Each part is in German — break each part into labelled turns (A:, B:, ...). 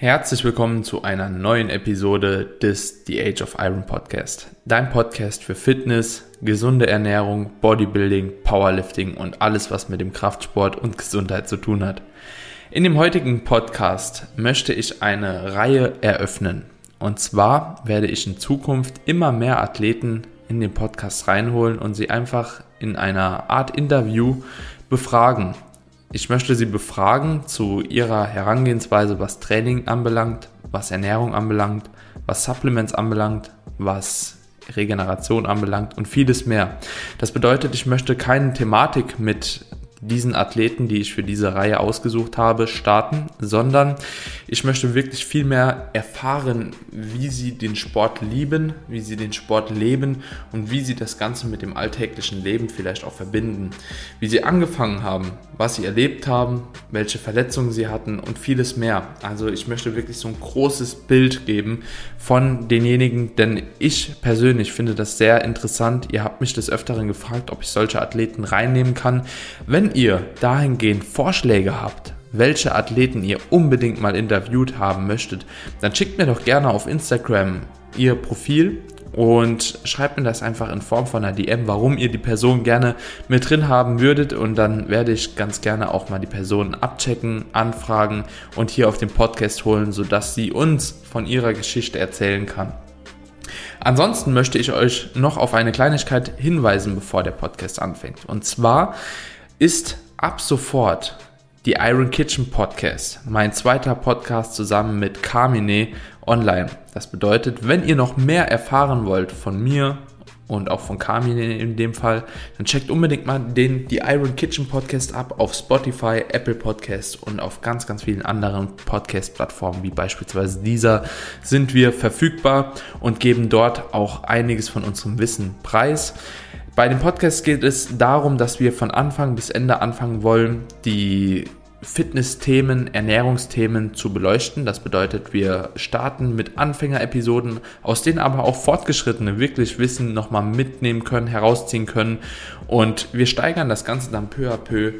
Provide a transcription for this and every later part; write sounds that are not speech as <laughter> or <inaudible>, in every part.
A: Herzlich willkommen zu einer neuen Episode des The Age of Iron Podcast. Dein Podcast für Fitness, gesunde Ernährung, Bodybuilding, Powerlifting und alles, was mit dem Kraftsport und Gesundheit zu tun hat. In dem heutigen Podcast möchte ich eine Reihe eröffnen. Und zwar werde ich in Zukunft immer mehr Athleten in den Podcast reinholen und sie einfach in einer Art Interview befragen ich möchte Sie befragen zu Ihrer Herangehensweise, was Training anbelangt, was Ernährung anbelangt, was Supplements anbelangt, was Regeneration anbelangt und vieles mehr. Das bedeutet, ich möchte keine Thematik mit diesen Athleten, die ich für diese Reihe ausgesucht habe, starten, sondern ich möchte wirklich viel mehr erfahren, wie sie den Sport lieben, wie sie den Sport leben und wie sie das Ganze mit dem alltäglichen Leben vielleicht auch verbinden. Wie sie angefangen haben, was sie erlebt haben, welche Verletzungen sie hatten und vieles mehr. Also ich möchte wirklich so ein großes Bild geben von denjenigen, denn ich persönlich finde das sehr interessant. Ihr habt mich des Öfteren gefragt, ob ich solche Athleten reinnehmen kann. Wenn ihr dahingehend Vorschläge habt, welche Athleten ihr unbedingt mal interviewt haben möchtet, dann schickt mir doch gerne auf Instagram ihr Profil und schreibt mir das einfach in Form von einer DM, warum ihr die Person gerne mit drin haben würdet und dann werde ich ganz gerne auch mal die Person abchecken, anfragen und hier auf den Podcast holen, sodass sie uns von ihrer Geschichte erzählen kann. Ansonsten möchte ich euch noch auf eine Kleinigkeit hinweisen, bevor der Podcast anfängt. Und zwar ist ab sofort die Iron Kitchen Podcast, mein zweiter Podcast zusammen mit Carmine online. Das bedeutet, wenn ihr noch mehr erfahren wollt von mir und auch von Carmine in dem Fall, dann checkt unbedingt mal den die Iron Kitchen Podcast ab auf Spotify, Apple Podcast und auf ganz ganz vielen anderen Podcast Plattformen wie beispielsweise dieser sind wir verfügbar und geben dort auch einiges von unserem Wissen preis. Bei dem Podcast geht es darum, dass wir von Anfang bis Ende anfangen wollen, die Fitness-Themen, Ernährungsthemen zu beleuchten. Das bedeutet, wir starten mit Anfänger-Episoden, aus denen aber auch Fortgeschrittene wirklich Wissen nochmal mitnehmen können, herausziehen können. Und wir steigern das Ganze dann peu à peu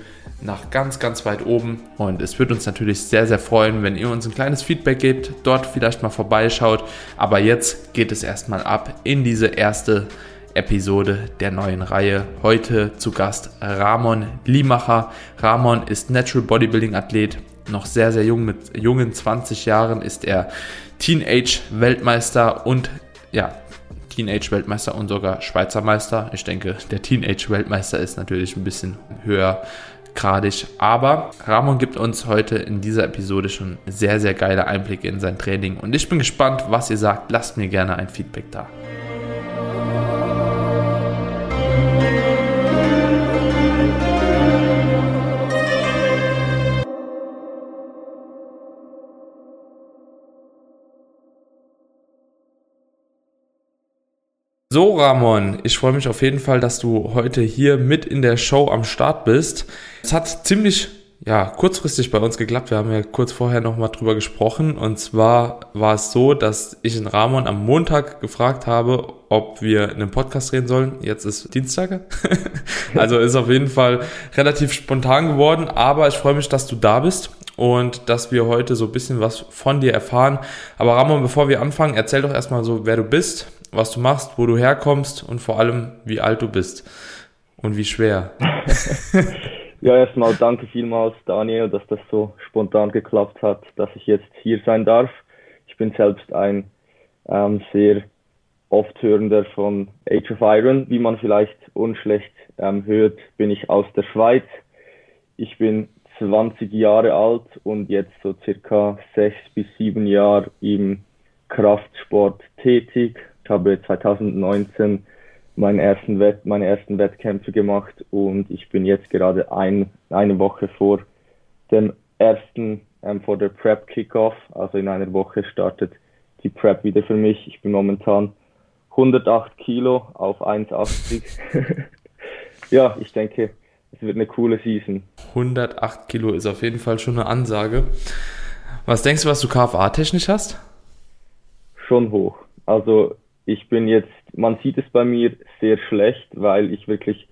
A: nach ganz, ganz weit oben. Und es würde uns natürlich sehr, sehr freuen, wenn ihr uns ein kleines Feedback gebt, dort vielleicht mal vorbeischaut. Aber jetzt geht es erstmal ab in diese erste Episode der neuen Reihe. Heute zu Gast Ramon Limacher. Ramon ist Natural Bodybuilding Athlet, noch sehr, sehr jung, mit jungen 20 Jahren ist er Teenage Weltmeister und ja, Teenage Weltmeister und sogar Schweizer Meister. Ich denke, der Teenage Weltmeister ist natürlich ein bisschen höher gradig. Aber Ramon gibt uns heute in dieser Episode schon sehr, sehr geile Einblicke in sein Training. Und ich bin gespannt, was ihr sagt. Lasst mir gerne ein Feedback da. So, Ramon, ich freue mich auf jeden Fall, dass du heute hier mit in der Show am Start bist. Es hat ziemlich ja, kurzfristig bei uns geklappt. Wir haben ja kurz vorher nochmal drüber gesprochen. Und zwar war es so, dass ich in Ramon am Montag gefragt habe, ob wir einen Podcast reden sollen. Jetzt ist Dienstag. <laughs> also ist auf jeden Fall relativ spontan geworden. Aber ich freue mich, dass du da bist und dass wir heute so ein bisschen was von dir erfahren. Aber Ramon, bevor wir anfangen, erzähl doch erstmal so, wer du bist, was du machst, wo du herkommst und vor allem, wie alt du bist und wie schwer. <laughs>
B: ja, erstmal danke vielmals, Daniel, dass das so spontan geklappt hat, dass ich jetzt hier sein darf. Ich bin selbst ein ähm, sehr oft hörender von Age of Iron. Wie man vielleicht unschlecht ähm, hört, bin ich aus der Schweiz. Ich bin 20 Jahre alt und jetzt so circa sechs bis sieben Jahre im Kraftsport tätig habe 2019 meinen ersten Wett, meine ersten Wettkämpfe gemacht und ich bin jetzt gerade ein, eine Woche vor dem ersten, ähm, vor der Prep Kickoff. Also in einer Woche startet die Prep wieder für mich. Ich bin momentan 108 Kilo auf 1,80. <laughs> ja, ich denke, es wird eine coole Season.
A: 108 Kilo ist auf jeden Fall schon eine Ansage. Was denkst du, was du KFA-technisch hast?
B: Schon hoch. Also ich bin jetzt, man sieht es bei mir sehr schlecht, weil ich wirklich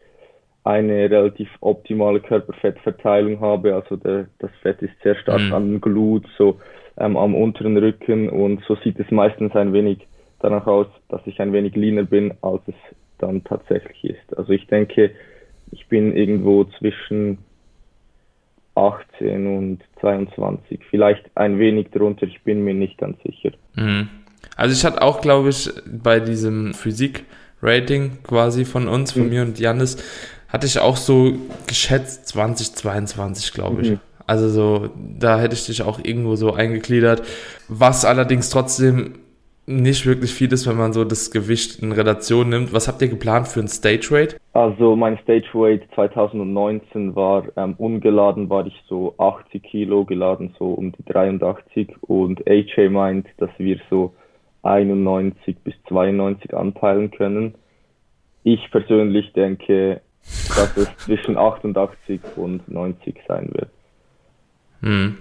B: eine relativ optimale Körperfettverteilung habe. Also der, das Fett ist sehr stark mhm. an Glut, so ähm, am unteren Rücken und so sieht es meistens ein wenig danach aus, dass ich ein wenig leaner bin, als es dann tatsächlich ist. Also ich denke, ich bin irgendwo zwischen 18 und 22, vielleicht ein wenig drunter, ich bin mir nicht ganz sicher.
A: Mhm. Also ich hatte auch, glaube ich, bei diesem Physik-Rating quasi von uns, von mhm. mir und Janis, hatte ich auch so geschätzt 2022, glaube ich. Mhm. Also so, da hätte ich dich auch irgendwo so eingegliedert. Was allerdings trotzdem nicht wirklich viel ist, wenn man so das Gewicht in Relation nimmt. Was habt ihr geplant für ein Stage Weight?
B: Also mein Stage Weight 2019 war ähm, ungeladen, war ich so 80 Kilo, geladen so um die 83 und AJ meint, dass wir so 91 bis 92 anpeilen können. Ich persönlich denke, dass es <laughs> zwischen 88 und 90 sein wird.
A: Hm.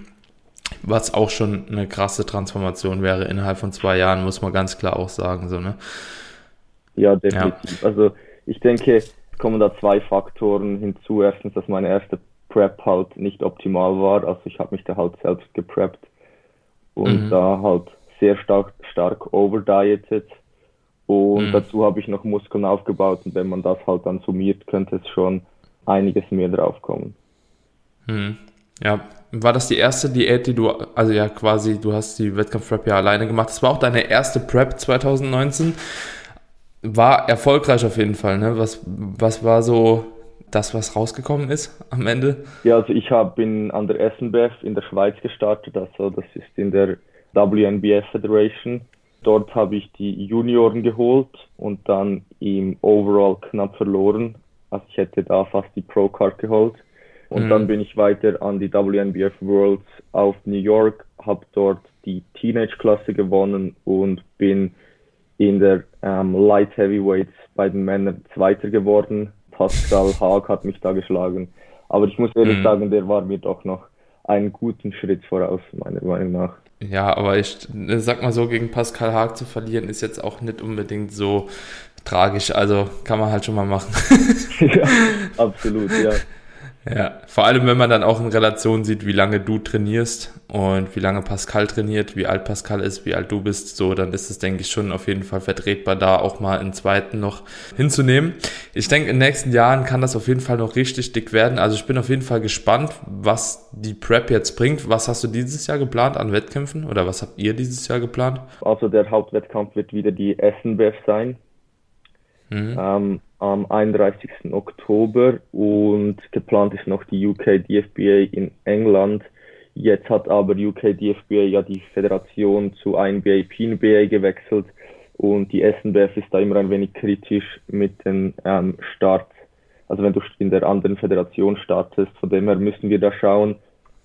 A: Was auch schon eine krasse Transformation wäre innerhalb von zwei Jahren, muss man ganz klar auch sagen. So, ne?
B: Ja, definitiv. Ja. Also ich denke, es kommen da zwei Faktoren hinzu. Erstens, dass meine erste Prep halt nicht optimal war. Also ich habe mich da halt selbst gepreppt und mhm. da halt sehr stark, stark overdietet. Und mhm. dazu habe ich noch Muskeln aufgebaut und wenn man das halt dann summiert, könnte es schon einiges mehr draufkommen.
A: Mhm. Ja, war das die erste Diät, die du, also ja quasi, du hast die Wettkampf-Prep ja alleine gemacht. Das war auch deine erste Prep 2019. War erfolgreich auf jeden Fall, ne? Was, was war so das, was rausgekommen ist am Ende?
B: Ja, also ich habe an der SNBF in der Schweiz gestartet, also das ist in der WNBF Federation. Dort habe ich die Junioren geholt und dann im Overall knapp verloren. Also ich hätte da fast die Pro Card geholt. Und mhm. dann bin ich weiter an die WNBF Worlds auf New York, habe dort die Teenage-Klasse gewonnen und bin in der ähm, Light Heavyweights bei den Männern Zweiter geworden. Pascal Haag hat mich da geschlagen. Aber ich muss ehrlich mhm. sagen, der war mir doch noch einen guten Schritt voraus, meiner Meinung nach.
A: Ja, aber ich sag mal so, gegen Pascal Haag zu verlieren, ist jetzt auch nicht unbedingt so tragisch. Also kann man halt schon mal machen. <laughs>
B: ja, absolut, ja.
A: Ja, vor allem wenn man dann auch in Relation sieht, wie lange du trainierst und wie lange Pascal trainiert, wie alt Pascal ist, wie alt du bist, so, dann ist es, denke ich, schon auf jeden Fall vertretbar, da auch mal einen zweiten noch hinzunehmen. Ich denke, in den nächsten Jahren kann das auf jeden Fall noch richtig dick werden. Also ich bin auf jeden Fall gespannt, was die Prep jetzt bringt. Was hast du dieses Jahr geplant an Wettkämpfen oder was habt ihr dieses Jahr geplant?
B: Also der Hauptwettkampf wird wieder die SNBF sein. Mhm. Ähm, am 31. Oktober und geplant ist noch die UK DFBA in England. Jetzt hat aber UK DFBA ja die Föderation zu INBA PNBA gewechselt und die SNBF ist da immer ein wenig kritisch mit den ähm, Starts. Also wenn du in der anderen Föderation startest, von dem her müssen wir da schauen,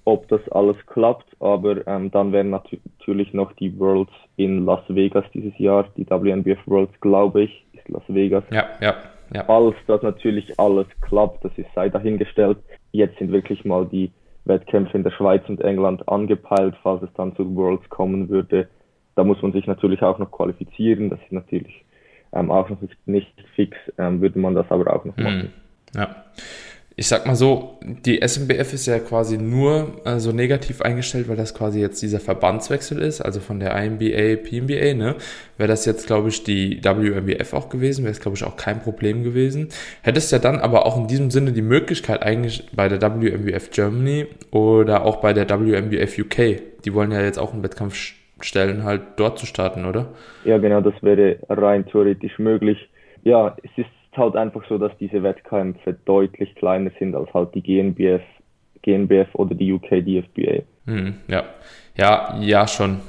B: ob das alles klappt. Aber ähm, dann wären natürlich noch die Worlds in Las Vegas dieses Jahr, die WNBF Worlds, glaube ich, ist Las Vegas.
A: Ja, ja. Ja.
B: Falls das natürlich alles klappt, das ist sei dahingestellt. Jetzt sind wirklich mal die Wettkämpfe in der Schweiz und England angepeilt, falls es dann zu Worlds kommen würde. Da muss man sich natürlich auch noch qualifizieren. Das ist natürlich ähm, auch noch nicht, nicht fix, ähm, würde man das aber auch noch hm. machen.
A: Ja ich sag mal so, die SMBF ist ja quasi nur äh, so negativ eingestellt, weil das quasi jetzt dieser Verbandswechsel ist, also von der IMBA, PMBA, ne? Wäre das jetzt, glaube ich, die WMBF auch gewesen, wäre es, glaube ich, auch kein Problem gewesen. Hättest ja dann aber auch in diesem Sinne die Möglichkeit eigentlich bei der WMBF Germany oder auch bei der WMBF UK, die wollen ja jetzt auch einen Wettkampf stellen, halt dort zu starten, oder?
B: Ja, genau, das wäre rein theoretisch möglich. Ja, es ist halt einfach so, dass diese Wettkämpfe deutlich kleiner sind als halt die GNBF, GNBF oder die UK DFBA.
A: Hm, ja, ja, ja, schon.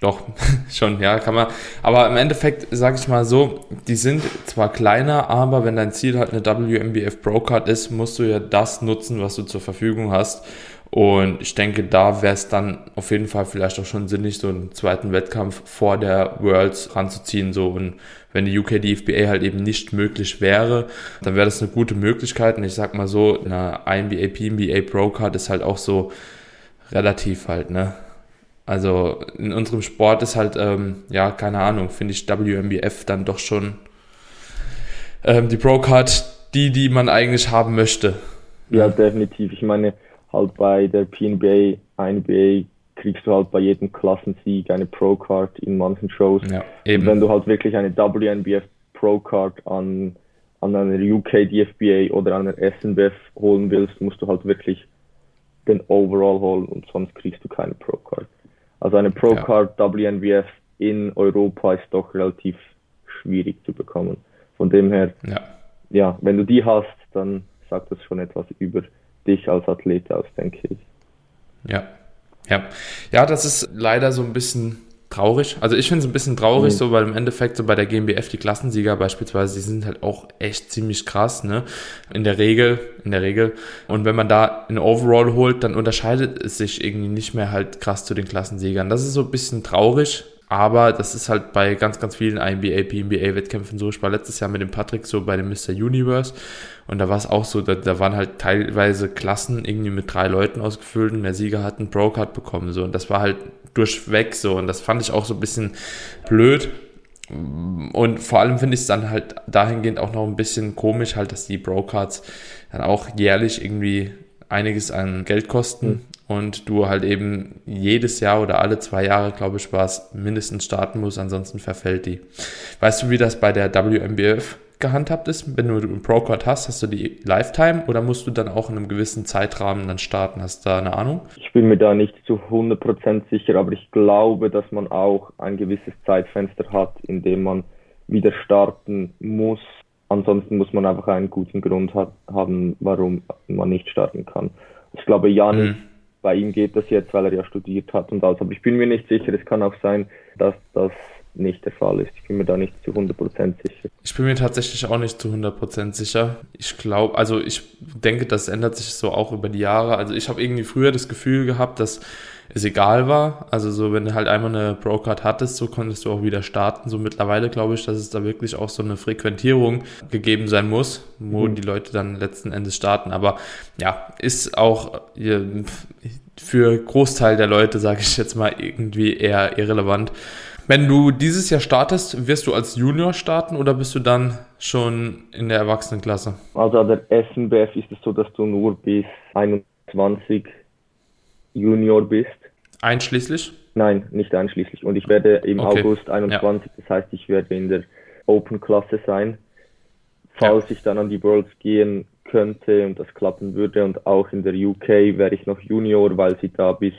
A: Doch, <laughs> schon, ja, kann man. Aber im Endeffekt, sage ich mal so, die sind zwar kleiner, aber wenn dein Ziel halt eine WMBF Pro Card ist, musst du ja das nutzen, was du zur Verfügung hast. Und ich denke, da wäre es dann auf jeden Fall vielleicht auch schon sinnig, so einen zweiten Wettkampf vor der Worlds ranzuziehen. So und wenn die UK DFBA halt eben nicht möglich wäre, dann wäre das eine gute Möglichkeit. Und ich sag mal so, eine INBA, PNBA Pro Card ist halt auch so relativ halt, ne? Also in unserem Sport ist halt, ähm, ja, keine Ahnung, finde ich WMBF dann doch schon ähm, die Pro Card die, die man eigentlich haben möchte.
B: Ja, definitiv. Ich meine, halt bei der PNBA, INBA kriegst du halt bei jedem Klassensieg eine Pro-Card in manchen Shows. Ja, eben. Und wenn du halt wirklich eine WNBF Pro-Card an, an einer UK DFBA oder einer SNBF holen willst, musst du halt wirklich den Overall holen und sonst kriegst du keine Pro-Card. Also eine Pro-Card ja. WNBF in Europa ist doch relativ schwierig zu bekommen. Von dem her, ja. ja, wenn du die hast, dann sagt das schon etwas über dich als Athlet aus, denke ich.
A: Ja, ja. Ja, das ist leider so ein bisschen traurig. Also ich finde es ein bisschen traurig, mhm. so, weil im Endeffekt so bei der GmbF die Klassensieger beispielsweise, die sind halt auch echt ziemlich krass, ne? In der Regel, in der Regel. Und wenn man da ein Overall holt, dann unterscheidet es sich irgendwie nicht mehr halt krass zu den Klassensiegern. Das ist so ein bisschen traurig, aber das ist halt bei ganz, ganz vielen INBA, PNBA-Wettkämpfen so. Ich war letztes Jahr mit dem Patrick so bei dem Mr. Universe und da war es auch so, da, da waren halt teilweise Klassen irgendwie mit drei Leuten ausgefüllt und der Sieger hat einen Pro-Card bekommen. So. Und das war halt durchweg so. Und das fand ich auch so ein bisschen blöd. Und vor allem finde ich es dann halt dahingehend auch noch ein bisschen komisch, halt, dass die Pro-Cards dann auch jährlich irgendwie einiges an Geld kosten. Und du halt eben jedes Jahr oder alle zwei Jahre, glaube ich, war es, mindestens starten musst, ansonsten verfällt die. Weißt du, wie das bei der WMBF gehandhabt ist? Wenn du einen Pro-Card hast, hast du die Lifetime oder musst du dann auch in einem gewissen Zeitrahmen dann starten? Hast du da eine Ahnung?
B: Ich bin mir da nicht zu 100% sicher, aber ich glaube, dass man auch ein gewisses Zeitfenster hat, in dem man wieder starten muss. Ansonsten muss man einfach einen guten Grund hat, haben, warum man nicht starten kann. Ich glaube, Janis mhm bei ihm geht das jetzt, weil er ja studiert hat und alles. Aber ich bin mir nicht sicher. Es kann auch sein, dass das nicht der Fall ist. Ich bin mir da nicht zu 100% sicher.
A: Ich bin mir tatsächlich auch nicht zu 100% sicher. Ich glaube, also ich denke, das ändert sich so auch über die Jahre. Also ich habe irgendwie früher das Gefühl gehabt, dass es egal war. Also so, wenn du halt einmal eine Pro-Card hattest, so konntest du auch wieder starten. So mittlerweile glaube ich, dass es da wirklich auch so eine Frequentierung gegeben sein muss, wo mhm. die Leute dann letzten Endes starten. Aber ja, ist auch für Großteil der Leute, sage ich jetzt mal, irgendwie eher irrelevant. Wenn du dieses Jahr startest, wirst du als Junior starten oder bist du dann schon in der Erwachsenenklasse?
B: Also an der SNBF ist es so, dass du nur bis 21 Junior bist.
A: Einschließlich?
B: Nein, nicht einschließlich. Und ich werde im okay. August 21, ja. das heißt, ich werde in der Open-Klasse sein. Falls ja. ich dann an die Worlds gehen könnte und das klappen würde und auch in der UK wäre ich noch Junior, weil sie da bis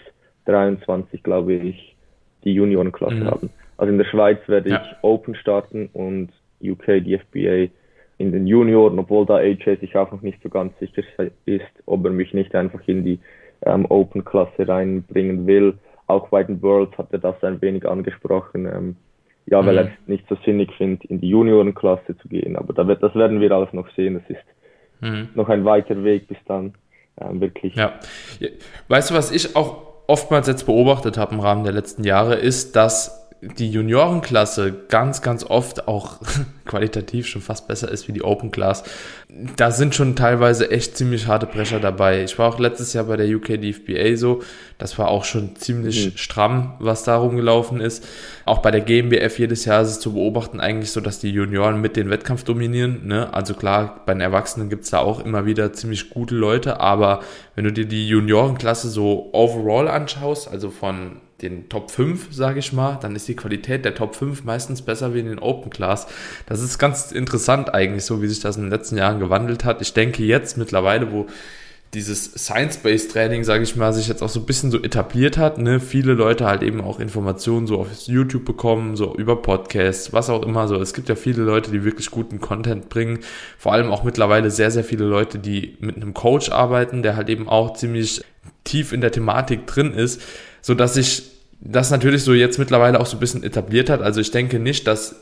B: 23, glaube ich, die Juniorenklasse mhm. haben. Also in der Schweiz werde ja. ich Open starten und UK die FBA in den Junioren, obwohl da AJ sich auch noch nicht so ganz sicher ist, ob er mich nicht einfach in die ähm, Open-Klasse reinbringen will. Auch bei den Worlds hat er das ein wenig angesprochen. Ähm, ja, mhm. weil er es nicht so sinnig findet, in die Juniorenklasse zu gehen. Aber da wird, das werden wir alles noch sehen. Das ist mhm. noch ein weiter Weg bis dann ähm, wirklich.
A: Ja. Weißt du, was ich auch oftmals jetzt beobachtet habe im Rahmen der letzten Jahre, ist, dass die Juniorenklasse ganz, ganz oft auch <laughs> qualitativ schon fast besser ist wie die Open Class. Da sind schon teilweise echt ziemlich harte Brecher dabei. Ich war auch letztes Jahr bei der UK DFBA so. Das war auch schon ziemlich mhm. stramm, was da rumgelaufen ist. Auch bei der GmbF jedes Jahr ist es zu beobachten eigentlich so, dass die Junioren mit den Wettkampf dominieren. Ne? Also klar, bei den Erwachsenen gibt's da auch immer wieder ziemlich gute Leute, aber wenn du dir die Juniorenklasse so overall anschaust, also von den Top 5, sage ich mal, dann ist die Qualität der Top 5 meistens besser wie in den Open Class. Das ist ganz interessant eigentlich, so wie sich das in den letzten Jahren gewandelt hat. Ich denke jetzt mittlerweile, wo dieses Science-Based Training, sage ich mal, sich jetzt auch so ein bisschen so etabliert hat, ne, viele Leute halt eben auch Informationen so auf YouTube bekommen, so über Podcasts, was auch immer so. Es gibt ja viele Leute, die wirklich guten Content bringen, vor allem auch mittlerweile sehr, sehr viele Leute, die mit einem Coach arbeiten, der halt eben auch ziemlich tief in der Thematik drin ist, so dass ich das natürlich so jetzt mittlerweile auch so ein bisschen etabliert hat. Also ich denke nicht, dass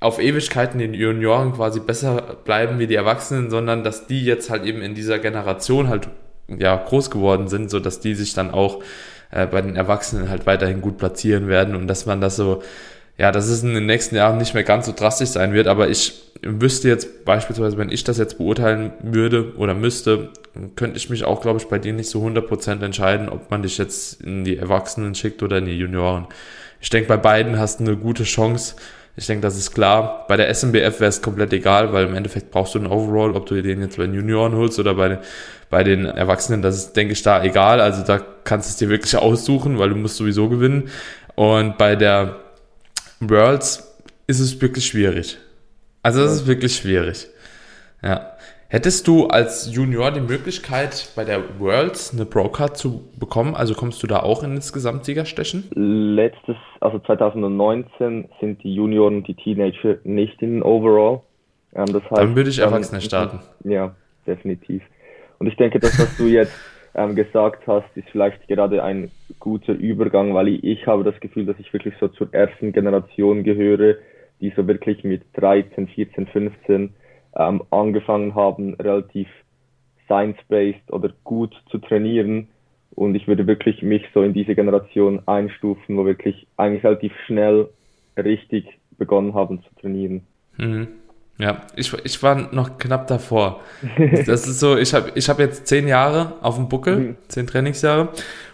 A: auf Ewigkeiten die Junioren quasi besser bleiben wie die Erwachsenen, sondern dass die jetzt halt eben in dieser Generation halt ja groß geworden sind, so dass die sich dann auch äh, bei den Erwachsenen halt weiterhin gut platzieren werden und dass man das so ja, dass es in den nächsten Jahren nicht mehr ganz so drastisch sein wird, aber ich wüsste jetzt beispielsweise, wenn ich das jetzt beurteilen würde oder müsste, könnte ich mich auch, glaube ich, bei dir nicht so 100% entscheiden, ob man dich jetzt in die Erwachsenen schickt oder in die Junioren. Ich denke, bei beiden hast du eine gute Chance. Ich denke, das ist klar. Bei der SMBF wäre es komplett egal, weil im Endeffekt brauchst du einen Overall, ob du den jetzt bei den Junioren holst oder bei, bei den Erwachsenen. Das ist, denke ich, da egal. Also da kannst du es dir wirklich aussuchen, weil du musst sowieso gewinnen. Und bei der Worlds ist es wirklich schwierig. Also das ist wirklich schwierig. Ja. Hättest du als Junior die Möglichkeit, bei der Worlds eine Pro-Card zu bekommen? Also kommst du da auch ins Gesamtsiegerstechen?
B: Letztes, also 2019 sind die Junioren und die Teenager nicht in Overall.
A: Ähm, das heißt, dann würde ich Erwachsene starten. <laughs>
B: Ja, definitiv. Und ich denke, das, was du jetzt ähm, gesagt hast, ist vielleicht gerade ein guter Übergang, weil ich, ich habe das Gefühl, dass ich wirklich so zur ersten Generation gehöre, die so wirklich mit 13, 14, 15 ähm, angefangen haben, relativ science-based oder gut zu trainieren. Und ich würde wirklich mich so in diese Generation einstufen, wo wirklich eigentlich relativ schnell richtig begonnen haben zu trainieren.
A: Mhm. Ja, ich, ich war noch knapp davor. <laughs> Das ist so, ich habe ich hab jetzt zehn Jahre auf dem Buckel, mhm. zehn Trainingsjahre.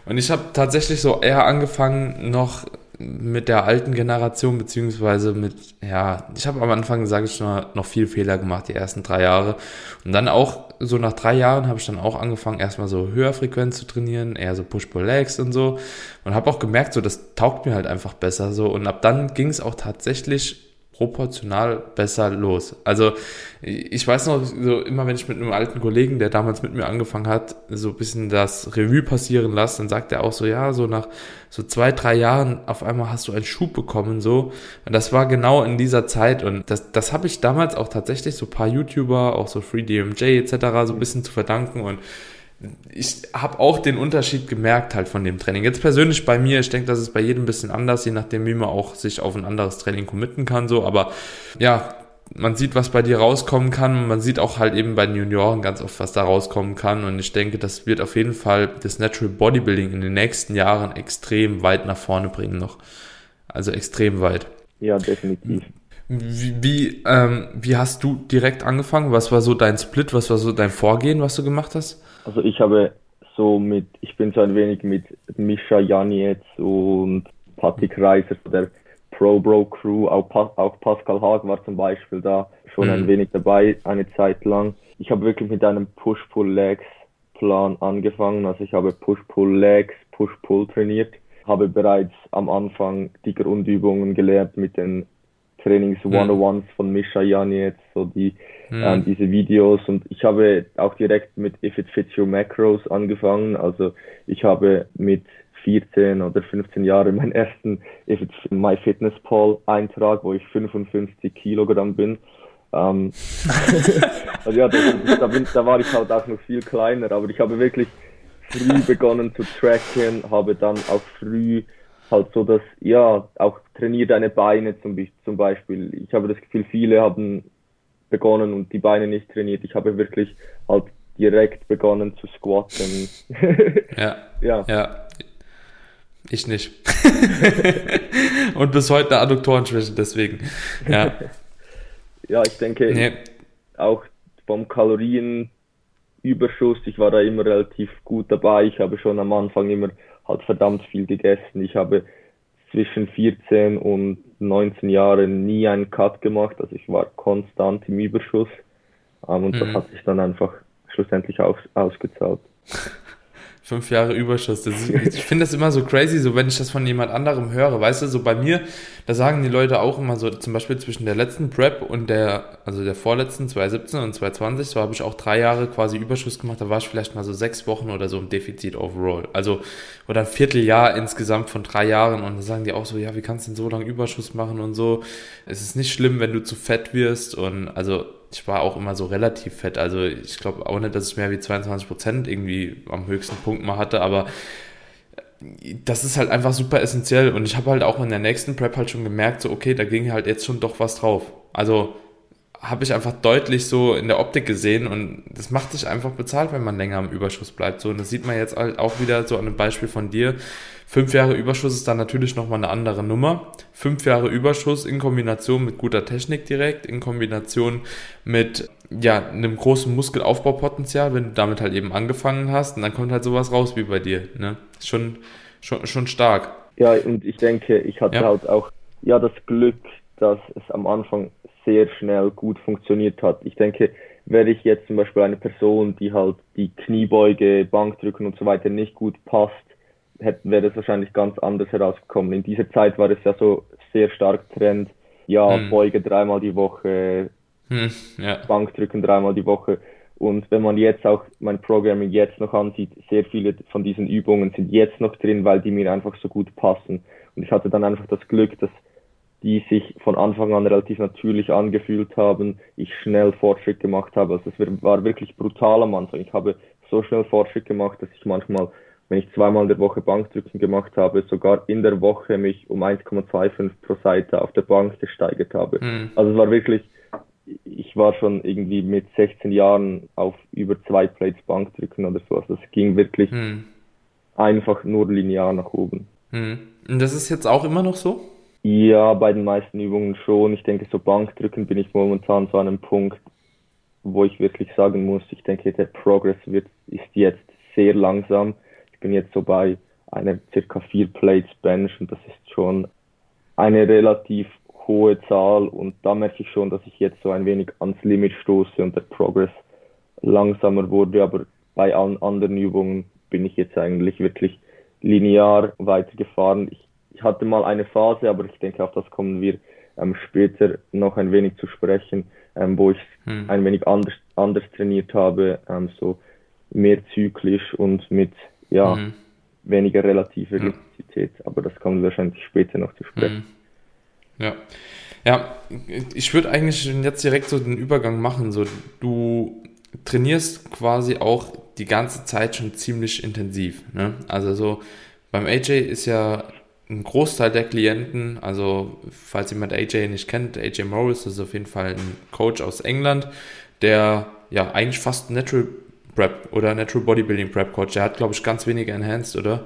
A: Und ich habe tatsächlich so eher angefangen, noch mit der alten Generation, beziehungsweise mit, ja, ich habe am Anfang, sage ich schon, noch viel Fehler gemacht, die ersten drei Jahre. Und dann auch, so nach drei Jahren habe ich dann auch angefangen, erstmal so höher Frequenz zu trainieren, eher so Push-Pull-Legs und so. Und habe auch gemerkt, so, das taugt mir halt einfach besser so. Und ab dann ging es auch tatsächlich proportional besser los. Also ich weiß noch, so immer wenn ich mit einem alten Kollegen, der damals mit mir angefangen hat, so ein bisschen das Revue passieren lasse, dann sagt er auch so, ja, so nach so zwei, drei Jahren auf einmal hast du einen Schub bekommen, so. Und das war genau in dieser Zeit und das, das habe ich damals auch tatsächlich so paar YouTuber, auch so FreeDMJ etc. so ein bisschen zu verdanken und ich habe auch den Unterschied gemerkt halt von dem Training. Jetzt persönlich bei mir, ich denke, das ist bei jedem ein bisschen anders, je nachdem, wie man auch sich auf ein anderes Training committen kann, so, aber ja, man sieht, was bei dir rauskommen kann. Man sieht auch halt eben bei den Junioren ganz oft, was da rauskommen kann. Und ich denke, das wird auf jeden Fall das Natural Bodybuilding in den nächsten Jahren extrem weit nach vorne bringen noch. Also extrem weit.
B: Ja, definitiv.
A: Wie, wie, ähm, wie hast du direkt angefangen? Was war so dein Split? Was war so dein Vorgehen, was du gemacht hast?
B: Also ich habe so mit, ich bin so ein wenig mit Mischa Janietz und Patrick Reiser von der Pro Bro Crew, auch, auch Pascal Haag war zum Beispiel da schon mhm. ein wenig dabei, eine Zeit lang. Ich habe wirklich mit einem Push-Pull-Legs-Plan angefangen. Also ich habe Push-Pull-Legs, Push-Pull trainiert, habe bereits am Anfang die Grundübungen gelernt mit den Trainings 101s mhm. von Misha Janietz, so die, mhm. ähm, diese Videos und ich habe auch direkt mit If It Fits Your Macros angefangen. Also ich habe mit 14 oder 15 Jahren meinen ersten If It's My Fitness Pal Eintrag, wo ich 55 Kilogramm bin. Ähm, <laughs> also ja, das, da, bin, da war ich halt auch noch viel kleiner, aber ich habe wirklich früh begonnen zu tracken, habe dann auch früh halt so, dass, ja, auch trainiere deine Beine zum, zum Beispiel. Ich habe das Gefühl, viele haben begonnen und die Beine nicht trainiert. Ich habe wirklich halt direkt begonnen zu squatten. <laughs>
A: ja. ja. Ja. Ich nicht. <laughs> und bis heute eine Adduktorenschwäche, deswegen. Ja. <laughs>
B: ja, ich denke, nee. auch vom Kalorienüberschuss, ich war da immer relativ gut dabei. Ich habe schon am Anfang immer halt verdammt viel gegessen. Ich habe zwischen 14 und 19 Jahren nie einen Cut gemacht, also ich war konstant im Überschuss ähm, und mhm. das hat sich dann einfach schlussendlich aus, ausgezahlt. <laughs>
A: Fünf Jahre Überschuss. Ist, ich finde das immer so crazy, so wenn ich das von jemand anderem höre. Weißt du, so bei mir, da sagen die Leute auch immer so, zum Beispiel zwischen der letzten Prep und der, also der vorletzten, 2017 und 2020, so habe ich auch drei Jahre quasi Überschuss gemacht. Da war ich vielleicht mal so sechs Wochen oder so im Defizit overall. Also, oder ein Vierteljahr insgesamt von drei Jahren. Und da sagen die auch so, ja, wie kannst du denn so lange Überschuss machen und so. Es ist nicht schlimm, wenn du zu fett wirst. Und also, ich war auch immer so relativ fett. Also ich glaube auch nicht, dass ich mehr wie 22 Prozent irgendwie am höchsten Punkt mal hatte, aber das ist halt einfach super essentiell. Und ich habe halt auch in der nächsten Prep halt schon gemerkt, so okay, da ging halt jetzt schon doch was drauf. Also habe ich einfach deutlich so in der Optik gesehen und das macht sich einfach bezahlt, wenn man länger am Überschuss bleibt. So, und das sieht man jetzt halt auch wieder so an einem Beispiel von dir. Fünf Jahre Überschuss ist dann natürlich nochmal eine andere Nummer. Fünf Jahre Überschuss in Kombination mit guter Technik direkt, in Kombination mit ja, einem großen Muskelaufbaupotenzial, wenn du damit halt eben angefangen hast und dann kommt halt sowas raus wie bei dir. Ne? Schon, schon, schon stark.
B: Ja, und ich denke, ich hatte ja. halt auch ja das Glück, dass es am Anfang sehr schnell gut funktioniert hat. Ich denke, wäre ich jetzt zum Beispiel eine Person, die halt die Kniebeuge, Bankdrücken und so weiter nicht gut passt, hätte, wäre das wahrscheinlich ganz anders herausgekommen. In dieser Zeit war es ja so sehr stark Trend, ja, hm. Beuge dreimal die Woche, hm, ja. Bankdrücken dreimal die Woche. Und wenn man jetzt auch mein Programming jetzt noch ansieht, sehr viele von diesen Übungen sind jetzt noch drin, weil die mir einfach so gut passen. Und ich hatte dann einfach das Glück, dass die sich von Anfang an relativ natürlich angefühlt haben, ich schnell Fortschritt gemacht habe. Also es war wirklich brutal am Anfang. Ich habe so schnell Fortschritt gemacht, dass ich manchmal, wenn ich zweimal in der Woche Bankdrücken gemacht habe, sogar in der Woche mich um 1,25 pro Seite auf der Bank gesteigert habe. Mhm. Also es war wirklich, ich war schon irgendwie mit 16 Jahren auf über zwei Plates Bankdrücken oder so. Also es ging wirklich mhm. einfach nur linear nach oben.
A: Mhm. Und das ist jetzt auch immer noch so?
B: Ja, bei den meisten Übungen schon. Ich denke, so Bankdrücken bin ich momentan an einem Punkt, wo ich wirklich sagen muss, ich denke, der Progress wird, ist jetzt sehr langsam. Ich bin jetzt so bei einer circa vier Plates Bench und das ist schon eine relativ hohe Zahl und da merke ich schon, dass ich jetzt so ein wenig ans Limit stoße und der Progress langsamer wurde, aber bei allen anderen Übungen bin ich jetzt eigentlich wirklich linear weitergefahren. Ich ich hatte mal eine Phase, aber ich denke, auf das kommen wir ähm, später noch ein wenig zu sprechen, ähm, wo ich hm. ein wenig anders, anders trainiert habe, ähm, so mehr zyklisch und mit ja, hm. weniger relative ja. Intensität. Aber das kommen wir wahrscheinlich später noch zu sprechen.
A: Hm. Ja. Ja, ich würde eigentlich jetzt direkt so den Übergang machen. So, du trainierst quasi auch die ganze Zeit schon ziemlich intensiv. Ne? Also so beim AJ ist ja ein Großteil der Klienten, also falls jemand AJ nicht kennt, AJ Morris ist auf jeden Fall ein Coach aus England, der ja eigentlich fast Natural Prep oder Natural Bodybuilding Prep Coach, der hat glaube ich ganz wenige Enhanced, oder?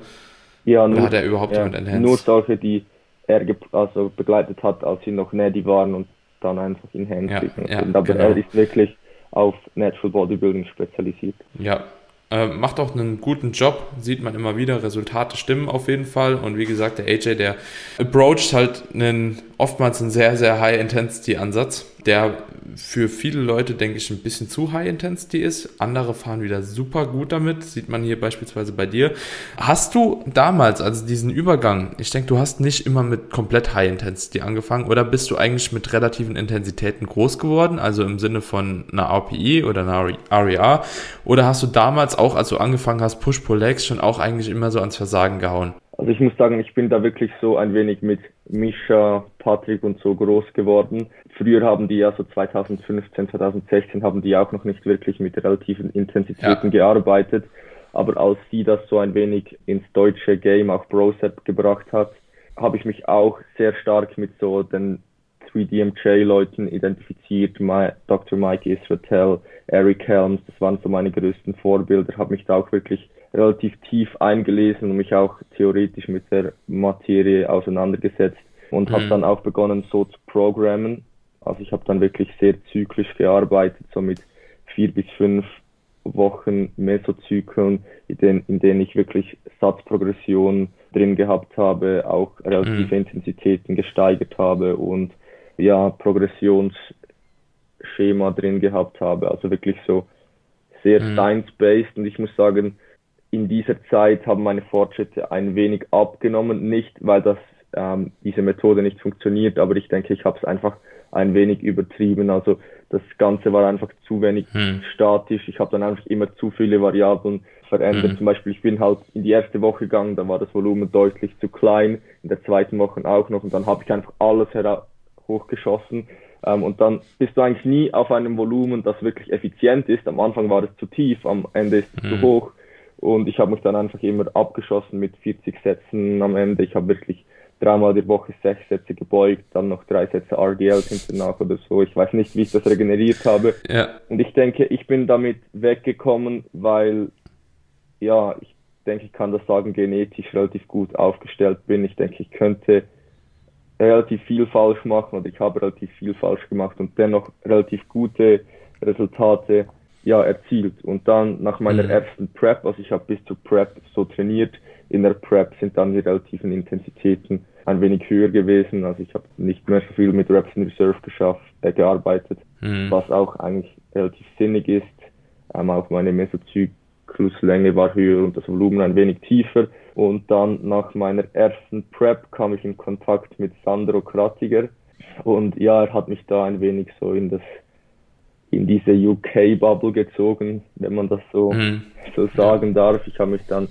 B: Ja, nur, oder hat er überhaupt ja, Enhanced? Nur solche, die er also begleitet hat, als sie noch Neddy waren und dann einfach Enhanced ja, ja, Aber genau. er ist wirklich auf Natural Bodybuilding spezialisiert.
A: Ja, äh, macht auch einen guten Job, sieht man immer wieder. Resultate stimmen auf jeden Fall. Und wie gesagt, der AJ, der approacht halt einen, oftmals einen sehr, sehr High-Intensity-Ansatz, der für viele Leute, denke ich, ein bisschen zu High Intensity ist. Andere fahren wieder super gut damit. Sieht man hier beispielsweise bei dir. Hast du damals, also diesen Übergang, ich denke, du hast nicht immer mit komplett High Intensity angefangen oder bist du eigentlich mit relativen Intensitäten groß geworden, also im Sinne von einer RPE oder einer RER? Oder hast du damals auch, als du angefangen hast, Push-Pull-Legs schon auch eigentlich immer so ans Versagen gehauen?
B: Also ich muss sagen, ich bin da wirklich so ein wenig mit Misha, Patrick und so groß geworden. Früher haben die ja so 2015, 2016 haben die auch noch nicht wirklich mit relativen Intensitäten ja. gearbeitet. Aber als sie das so ein wenig ins deutsche Game auf Brosep gebracht hat, habe ich mich auch sehr stark mit so den 3DMJ-Leuten identifiziert. My, Dr. Mike Israel, Eric Helms, das waren so meine größten Vorbilder, habe mich da auch wirklich relativ tief eingelesen und mich auch theoretisch mit der Materie auseinandergesetzt und mhm. habe dann auch begonnen so zu programmen. Also ich habe dann wirklich sehr zyklisch gearbeitet, so mit vier bis fünf Wochen Mesozyklen, in denen, in denen ich wirklich Satzprogression drin gehabt habe, auch relative mhm. Intensitäten gesteigert habe und ja, Progressionsschema drin gehabt habe. Also wirklich so sehr mhm. science-based und ich muss sagen, in dieser Zeit haben meine Fortschritte ein wenig abgenommen. Nicht, weil das ähm, diese Methode nicht funktioniert, aber ich denke, ich habe es einfach ein wenig übertrieben. Also das Ganze war einfach zu wenig hm. statisch. Ich habe dann einfach immer zu viele Variablen verändert. Hm. Zum Beispiel, ich bin halt in die erste Woche gegangen, da war das Volumen deutlich zu klein, in der zweiten Woche auch noch und dann habe ich einfach alles hochgeschossen. Ähm, und dann bist du eigentlich nie auf einem Volumen, das wirklich effizient ist. Am Anfang war es zu tief, am Ende ist es hm. zu hoch. Und ich habe mich dann einfach immer abgeschossen mit 40 Sätzen am Ende. Ich habe wirklich dreimal die Woche sechs Sätze gebeugt, dann noch drei Sätze RDL hinterher oder so. Ich weiß nicht, wie ich das regeneriert habe. Ja. Und ich denke, ich bin damit weggekommen, weil, ja, ich denke, ich kann das sagen, genetisch relativ gut aufgestellt bin. Ich denke, ich könnte relativ viel falsch machen oder ich habe relativ viel falsch gemacht und dennoch relativ gute Resultate ja, erzielt. Und dann nach meiner mhm. ersten Prep, also ich habe bis zur Prep so trainiert, in der Prep sind dann die relativen Intensitäten ein wenig höher gewesen. Also ich habe nicht mehr so viel mit Reps in Reserve geschafft, äh, gearbeitet, mhm. was auch eigentlich relativ sinnig ist. Ähm, auch meine Mesozykluslänge war höher und das Volumen ein wenig tiefer. Und dann nach meiner ersten Prep kam ich in Kontakt mit Sandro Kratiger. Und ja, er hat mich da ein wenig so in das in diese UK-Bubble gezogen, wenn man das so, mhm. so sagen darf. Ich habe mich dann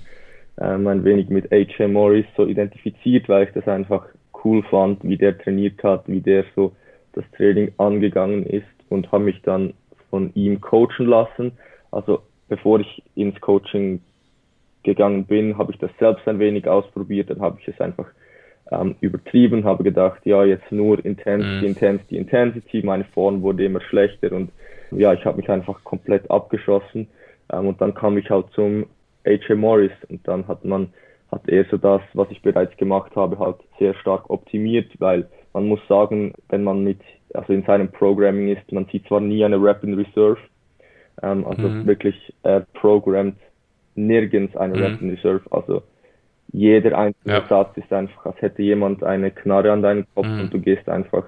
B: ähm, ein wenig mit AJ Morris so identifiziert, weil ich das einfach cool fand, wie der trainiert hat, wie der so das Training angegangen ist und habe mich dann von ihm coachen lassen. Also bevor ich ins Coaching gegangen bin, habe ich das selbst ein wenig ausprobiert, dann habe ich es einfach ähm, übertrieben, habe gedacht, ja, jetzt nur Intensity, mhm. Intensity, Intensity, meine Form wurde immer schlechter und ja, ich habe mich einfach komplett abgeschossen ähm, und dann kam ich halt zum AJ Morris und dann hat man, hat er so das, was ich bereits gemacht habe, halt sehr stark optimiert, weil man muss sagen, wenn man mit, also in seinem Programming ist, man sieht zwar nie eine Rap in Reserve, ähm, also mhm. wirklich, er programmt nirgends eine mhm. Rap in Reserve, also jeder einzelne ja. Satz ist einfach, als hätte jemand eine Knarre an deinem Kopf mhm. und du gehst einfach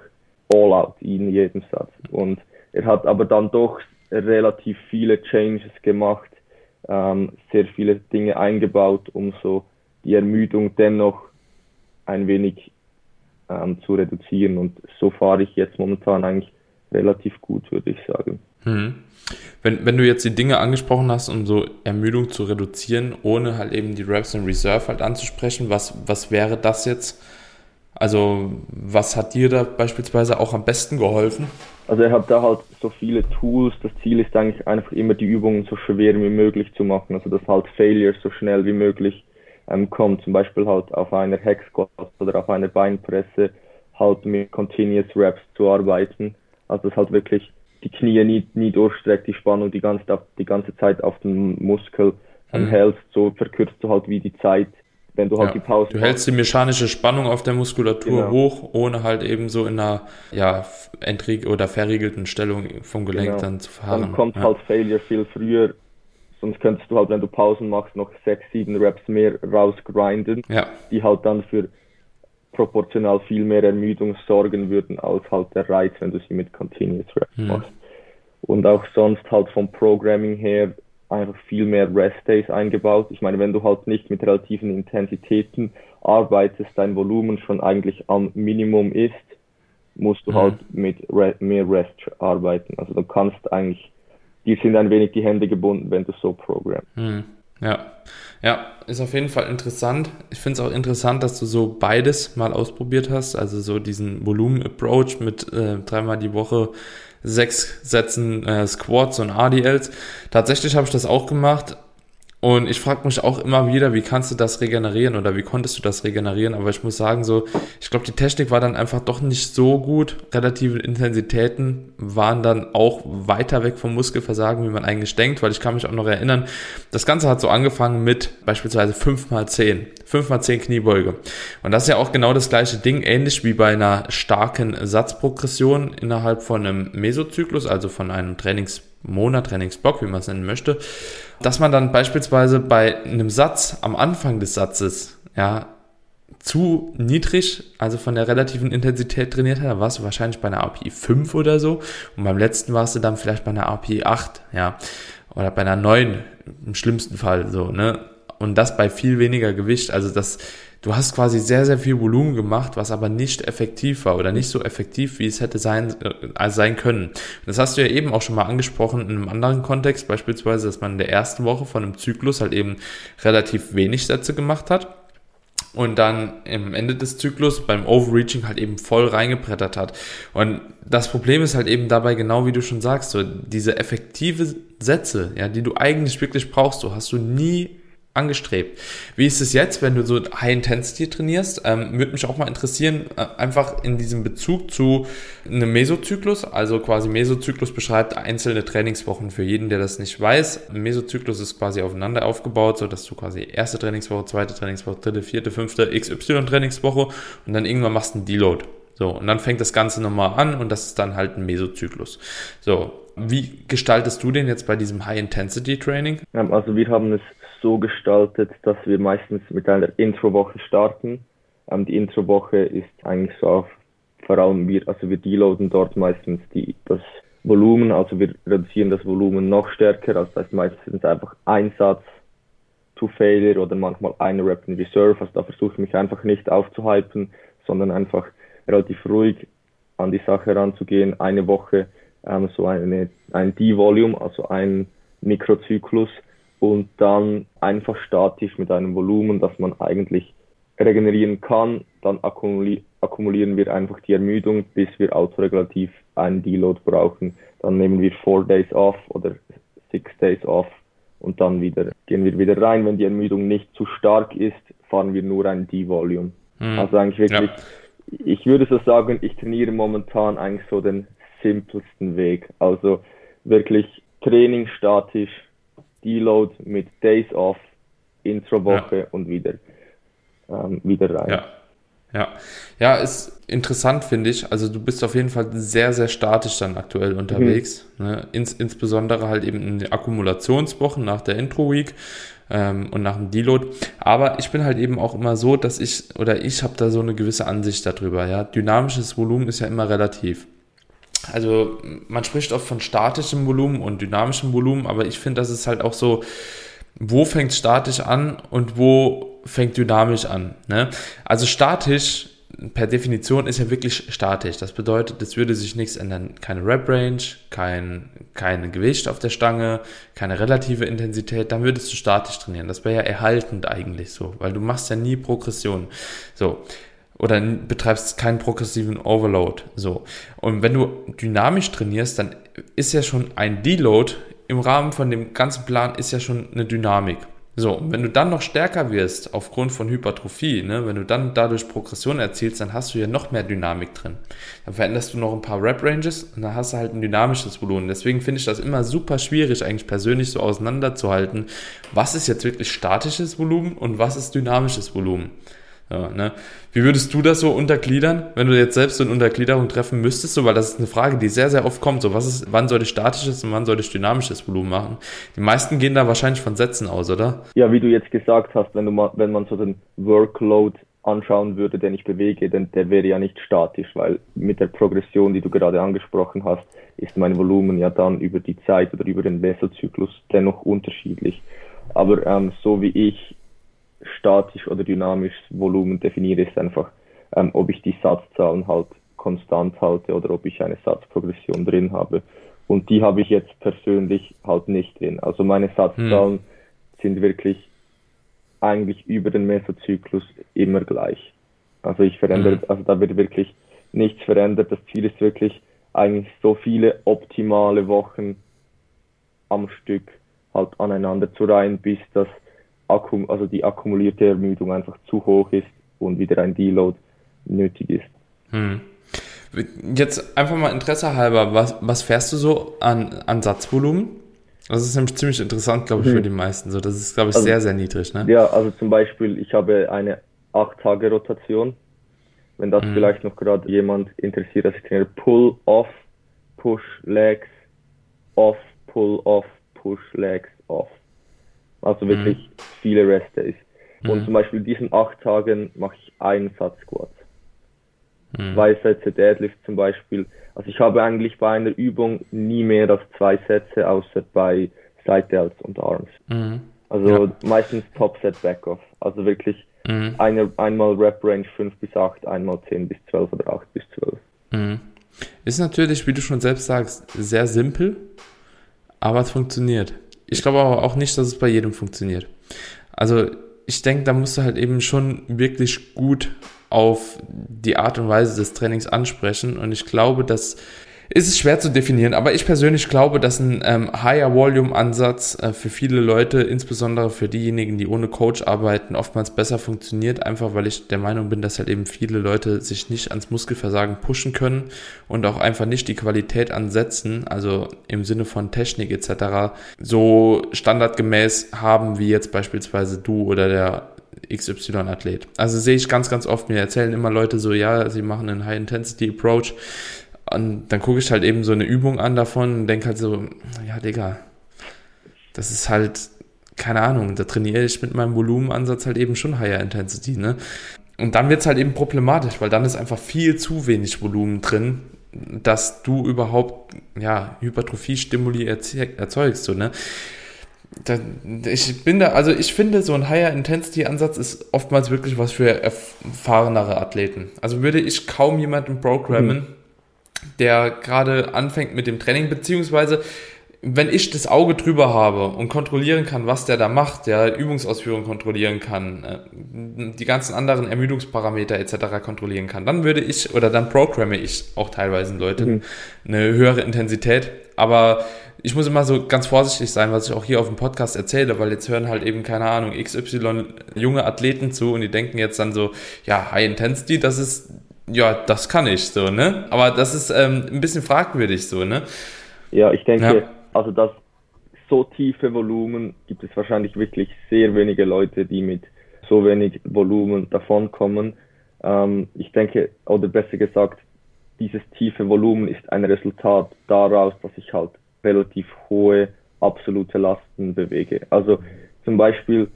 B: all out in jedem Satz. Und er hat aber dann doch relativ viele Changes gemacht, ähm, sehr viele Dinge eingebaut, um so die Ermüdung dennoch ein wenig ähm, zu reduzieren. Und so fahre ich jetzt momentan eigentlich relativ gut, würde ich sagen.
A: Mhm. Wenn, wenn du jetzt die Dinge angesprochen hast, um so Ermüdung zu reduzieren, ohne halt eben die Reps in Reserve halt anzusprechen, was, was wäre das jetzt? Also, was hat dir da beispielsweise auch am besten geholfen?
B: Also, er hat da halt so viele Tools. Das Ziel ist eigentlich einfach immer die Übungen so schwer wie möglich zu machen. Also, dass halt Failure so schnell wie möglich ähm, kommt. Zum Beispiel halt auf einer Hex oder auf einer Beinpresse halt mit Continuous Reps zu arbeiten. Also, dass halt wirklich die Knie nie, nie durchstreckt, die Spannung die ganze, die ganze Zeit auf den Muskel mhm. hältst, so verkürzt du halt wie die Zeit, wenn du halt ja. die Pause
A: Du hältst die mechanische Spannung auf der Muskulatur genau. hoch, ohne halt eben so in einer ja, entrieg oder verriegelten Stellung vom Gelenk genau. dann zu fahren.
B: Dann kommt ja. halt Failure viel früher, sonst könntest du halt, wenn du Pausen machst, noch sechs, sieben Reps mehr rausgrinden, ja. die halt dann für proportional viel mehr Ermüdung sorgen würden als halt der Reiz, wenn du sie mit Continuous Reps mhm. machst. Und auch sonst halt vom Programming her einfach viel mehr Rest Days eingebaut. Ich meine, wenn du halt nicht mit relativen Intensitäten arbeitest, dein Volumen schon eigentlich am Minimum ist, musst du mhm. halt mit Re mehr Rest arbeiten. Also du kannst eigentlich, dir sind ein wenig die Hände gebunden, wenn du so programmst.
A: Mhm. Ja, ja, ist auf jeden Fall interessant. Ich finde es auch interessant, dass du so beides mal ausprobiert hast. Also so diesen Volumen-Approach mit äh, dreimal die Woche sechs Sätzen äh, Squats und RDLs. Tatsächlich habe ich das auch gemacht und ich frage mich auch immer wieder, wie kannst du das regenerieren oder wie konntest du das regenerieren? Aber ich muss sagen, so, ich glaube, die Technik war dann einfach doch nicht so gut. Relative Intensitäten waren dann auch weiter weg vom Muskelversagen, wie man eigentlich denkt, weil ich kann mich auch noch erinnern, das Ganze hat so angefangen mit beispielsweise 5x10. 5x10 Kniebeuge. Und das ist ja auch genau das gleiche Ding, ähnlich wie bei einer starken Satzprogression innerhalb von einem Mesozyklus, also von einem Trainings Monat, Trainingsblock, wie man es nennen möchte, dass man dann beispielsweise bei einem Satz am Anfang des Satzes, ja, zu niedrig, also von der relativen Intensität trainiert hat, da warst du wahrscheinlich bei einer API 5 oder so und beim letzten warst du dann vielleicht bei einer API 8, ja, oder bei einer 9 im schlimmsten Fall so, ne? Und das bei viel weniger Gewicht, also das du hast quasi sehr, sehr viel Volumen gemacht, was aber nicht effektiv war oder nicht so effektiv, wie es hätte sein, äh, sein können. Das hast du ja eben auch schon mal angesprochen in einem anderen Kontext, beispielsweise, dass man in der ersten Woche von einem Zyklus halt eben relativ wenig Sätze gemacht hat und dann im Ende des Zyklus beim Overreaching halt eben voll reingebrettert hat. Und das Problem ist halt eben dabei, genau wie du schon sagst, so diese effektive Sätze, ja, die du eigentlich wirklich brauchst, so hast du nie angestrebt. Wie ist es jetzt, wenn du so High Intensity trainierst? Ähm, würde mich auch mal interessieren, äh, einfach in diesem Bezug zu einem Mesozyklus. Also quasi Mesozyklus beschreibt einzelne Trainingswochen für jeden, der das nicht weiß. Ein Mesozyklus ist quasi aufeinander aufgebaut, so dass du quasi erste Trainingswoche, zweite Trainingswoche, dritte, vierte, fünfte XY Trainingswoche und dann irgendwann machst du einen Deload. So, und dann fängt das Ganze nochmal an und das ist dann halt ein Mesozyklus. So, wie gestaltest du den jetzt bei diesem High-Intensity-Training?
B: Also wir haben es so gestaltet, dass wir meistens mit einer Intro-Woche starten. Ähm, die Intro-Woche ist eigentlich so auf, vor allem wir, also wir deloaden dort meistens die, das Volumen, also wir reduzieren das Volumen noch stärker, also das heißt meistens einfach ein Satz to Failure oder manchmal eine Rep in Reserve, also da versuche ich mich einfach nicht aufzuhypen, sondern einfach relativ ruhig an die Sache ranzugehen, eine Woche ähm, so eine, ein D-Volume, also ein Mikrozyklus und dann einfach statisch mit einem Volumen, das man eigentlich regenerieren kann, dann akkumulieren akkumulieren wir einfach die Ermüdung, bis wir autoregulativ einen Deload brauchen. Dann nehmen wir four days off oder six days off und dann wieder gehen wir wieder rein. Wenn die Ermüdung nicht zu stark ist, fahren wir nur ein D-Volume. Mhm. Also eigentlich wirklich, ja. ich würde so sagen, ich trainiere momentan eigentlich so den simpelsten Weg. Also wirklich Training statisch, Deload mit Days off, Intro-Woche ja. und wieder, ähm, wieder rein.
A: Ja. Ja, ja, ist interessant, finde ich. Also du bist auf jeden Fall sehr, sehr statisch dann aktuell unterwegs. Mhm. Ne? Ins, insbesondere halt eben in den Akkumulationswochen nach der Intro-Week ähm, und nach dem Deload. Aber ich bin halt eben auch immer so, dass ich, oder ich habe da so eine gewisse Ansicht darüber. Ja, Dynamisches Volumen ist ja immer relativ. Also man spricht oft von statischem Volumen und dynamischem Volumen, aber ich finde, das ist halt auch so, wo fängt statisch an und wo fängt dynamisch an. Ne? Also statisch per Definition ist ja wirklich statisch. Das bedeutet, es würde sich nichts ändern. Keine Rep-Range, kein, kein Gewicht auf der Stange, keine relative Intensität. Dann würdest du statisch trainieren. Das wäre ja erhaltend eigentlich so, weil du machst ja nie Progression. So. Oder betreibst keinen progressiven Overload. So. Und wenn du dynamisch trainierst, dann ist ja schon ein Deload im Rahmen von dem ganzen Plan ist ja schon eine Dynamik. So, und wenn du dann noch stärker wirst aufgrund von Hypertrophie, ne, wenn du dann dadurch Progression erzielst, dann hast du ja noch mehr Dynamik drin. Dann veränderst du noch ein paar Rep-Ranges und dann hast du halt ein dynamisches Volumen. Deswegen finde ich das immer super schwierig, eigentlich persönlich so auseinanderzuhalten, was ist jetzt wirklich statisches Volumen und was ist dynamisches Volumen. Ja, ne? Wie würdest du das so untergliedern, wenn du jetzt selbst so eine Untergliederung treffen müsstest? So, weil das ist eine Frage, die sehr, sehr oft kommt. So, was ist, wann soll ich statisches und wann soll ich dynamisches Volumen machen? Die meisten gehen da wahrscheinlich von Sätzen aus, oder?
B: Ja, wie du jetzt gesagt hast, wenn du mal, wenn man so den Workload anschauen würde, den ich bewege, denn der wäre ja nicht statisch, weil mit der Progression, die du gerade angesprochen hast, ist mein Volumen ja dann über die Zeit oder über den Wesselzyklus dennoch unterschiedlich. Aber ähm, so wie ich statisch oder dynamisch Volumen definiere, ist einfach, ähm, ob ich die Satzzahlen halt konstant halte oder ob ich eine Satzprogression drin habe. Und die habe ich jetzt persönlich halt nicht drin. Also meine Satzzahlen hm. sind wirklich eigentlich über den Mesozyklus immer gleich. Also ich verändere, hm. also da wird wirklich nichts verändert. Das Ziel ist wirklich eigentlich so viele optimale Wochen am Stück halt aneinander zu reihen, bis das Akkum, also die akkumulierte Ermüdung einfach zu hoch ist und wieder ein Deload nötig ist. Hm.
A: Jetzt einfach mal Interesse halber, was, was fährst du so an, an Satzvolumen? Das ist nämlich ziemlich interessant, glaube ich, für hm. die meisten. So, das ist, glaube ich, also, sehr, sehr niedrig. Ne?
B: Ja, also zum Beispiel, ich habe eine 8-Tage-Rotation. Wenn das hm. vielleicht noch gerade jemand interessiert, dass ich trainiere Pull, Off, Push, Legs, Off, Pull, Off, Push, Legs, Off. Also wirklich mhm. viele Rest Days. Und mhm. zum Beispiel diesen acht Tagen mache ich einen Satz Squats. Mhm. Zwei Sätze Deadlift zum Beispiel. Also ich habe eigentlich bei einer Übung nie mehr als zwei Sätze, außer bei Side Delts und Arms. Mhm. Also ja. meistens Top Set Backoff. Also wirklich mhm. eine, einmal Rep Range 5 bis 8, einmal 10 bis 12 oder 8 bis 12.
A: Mhm. Ist natürlich, wie du schon selbst sagst, sehr simpel, aber es funktioniert. Ich glaube aber auch nicht, dass es bei jedem funktioniert. Also ich denke, da musst du halt eben schon wirklich gut auf die Art und Weise des Trainings ansprechen. Und ich glaube, dass ist es schwer zu definieren, aber ich persönlich glaube, dass ein ähm, Higher Volume Ansatz äh, für viele Leute, insbesondere für diejenigen, die ohne Coach arbeiten, oftmals besser funktioniert, einfach weil ich der Meinung bin, dass halt eben viele Leute sich nicht ans Muskelversagen pushen können und auch einfach nicht die Qualität ansetzen, also im Sinne von Technik etc., so standardgemäß haben wie jetzt beispielsweise du oder der XY-Athlet. Also sehe ich ganz, ganz oft, mir erzählen immer Leute so, ja, sie machen einen High-Intensity-Approach, und dann gucke ich halt eben so eine Übung an davon und denke halt so, ja, Digga, das ist halt, keine Ahnung, da trainiere ich mit meinem Volumenansatz halt eben schon Higher Intensity, ne? Und dann wird es halt eben problematisch, weil dann ist einfach viel zu wenig Volumen drin, dass du überhaupt ja, Hypertrophie-Stimuli erzeugst. So, ne? Ich bin da, also ich finde, so ein Higher Intensity Ansatz ist oftmals wirklich was für erfahrenere Athleten. Also würde ich kaum jemanden programmen, mhm. Der gerade anfängt mit dem Training, beziehungsweise wenn ich das Auge drüber habe und kontrollieren kann, was der da macht, der Übungsausführung kontrollieren kann, äh, die ganzen anderen Ermüdungsparameter etc. kontrollieren kann, dann würde ich oder dann programme ich auch teilweise Leute mhm. eine höhere Intensität. Aber ich muss immer so ganz vorsichtig sein, was ich auch hier auf dem Podcast erzähle, weil jetzt hören halt eben, keine Ahnung, XY junge Athleten zu und die denken jetzt dann so, ja, High Intensity, das ist, ja, das kann ich so, ne? Aber das ist ähm, ein bisschen fragwürdig so, ne?
B: Ja, ich denke, ja also das so tiefe Volumen gibt es wahrscheinlich wirklich sehr wenige Leute, die mit so wenig Volumen davonkommen. Ähm, ich denke, oder besser gesagt, dieses tiefe Volumen ist ein Resultat daraus, dass ich halt relativ hohe absolute Lasten bewege. Also zum Beispiel,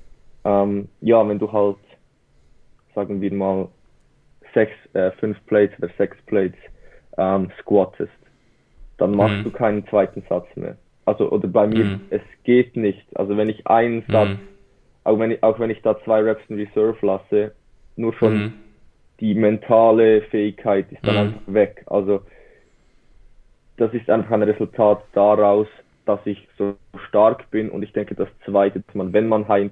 B: ähm, ja, wenn du halt, sagen wir mal, sechs, äh, fünf Plates oder sechs Plates ähm, squattest, dann machst mhm. du keinen zweiten Satz mehr. Also, oder bei mir, mhm. es geht nicht. Also, wenn ich einen mhm. Satz, mhm. auch, wenn ich, auch wenn ich da zwei Reps in Reserve lasse, nur schon mhm. die mentale Fähigkeit ist dann mhm. einfach weg. Also, das ist einfach ein Resultat daraus, dass ich so stark bin. Und ich denke, das Zweite, dass man, wenn man High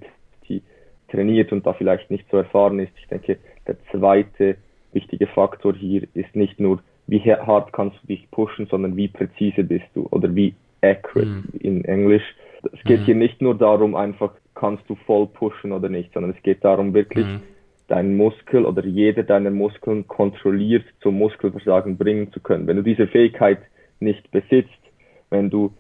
B: trainiert und da vielleicht nicht so erfahren ist, ich denke, der zweite wichtige Faktor hier ist nicht nur, wie hart kannst du dich pushen, sondern wie präzise bist du oder wie accurate mhm. in Englisch. Es geht mhm. hier nicht nur darum, einfach kannst du voll pushen oder nicht, sondern es geht darum, wirklich mhm. deinen Muskel oder jede deiner Muskeln kontrolliert zum Muskelversagen bringen zu können. Wenn du diese Fähigkeit nicht besitzt, wenn du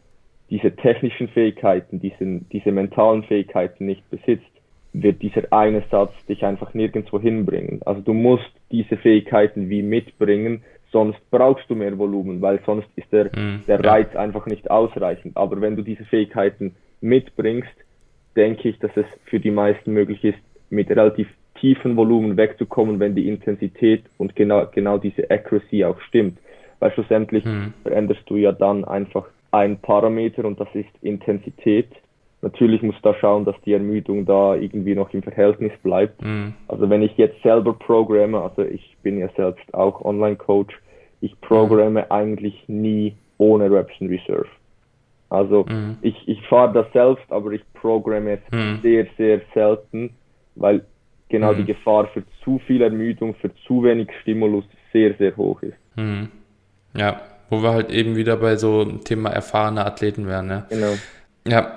B: diese technischen Fähigkeiten, diesen, diese mentalen Fähigkeiten nicht besitzt, wird dieser eine Satz dich einfach nirgendwo hinbringen. Also du musst diese Fähigkeiten wie mitbringen, sonst brauchst du mehr Volumen, weil sonst ist der, mhm, der Reiz ja. einfach nicht ausreichend. Aber wenn du diese Fähigkeiten mitbringst, denke ich, dass es für die meisten möglich ist, mit relativ tiefen Volumen wegzukommen, wenn die Intensität und genau, genau diese Accuracy auch stimmt. Weil schlussendlich mhm. veränderst du ja dann einfach ein Parameter und das ist Intensität Natürlich muss da schauen, dass die Ermüdung da irgendwie noch im Verhältnis bleibt. Mhm. Also wenn ich jetzt selber programme, also ich bin ja selbst auch Online-Coach, ich programme mhm. eigentlich nie ohne Reps in Reserve. Also mhm. ich, ich fahre das selbst, aber ich programme es mhm. sehr, sehr selten, weil genau die mhm. Gefahr für zu viel Ermüdung, für zu wenig Stimulus sehr, sehr hoch ist.
A: Mhm. Ja, wo wir halt eben wieder bei so Thema erfahrene Athleten wären. Ne? Genau. Ja,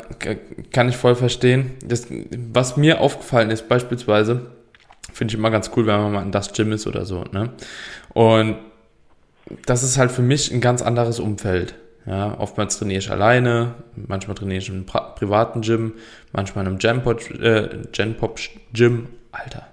A: kann ich voll verstehen. Das, was mir aufgefallen ist, beispielsweise, finde ich immer ganz cool, wenn man mal in das Gym ist oder so. Ne? Und das ist halt für mich ein ganz anderes Umfeld. Ja, oftmals trainiere ich alleine, manchmal trainiere ich einem privaten Gym, manchmal in einem Genpop, äh. Alter,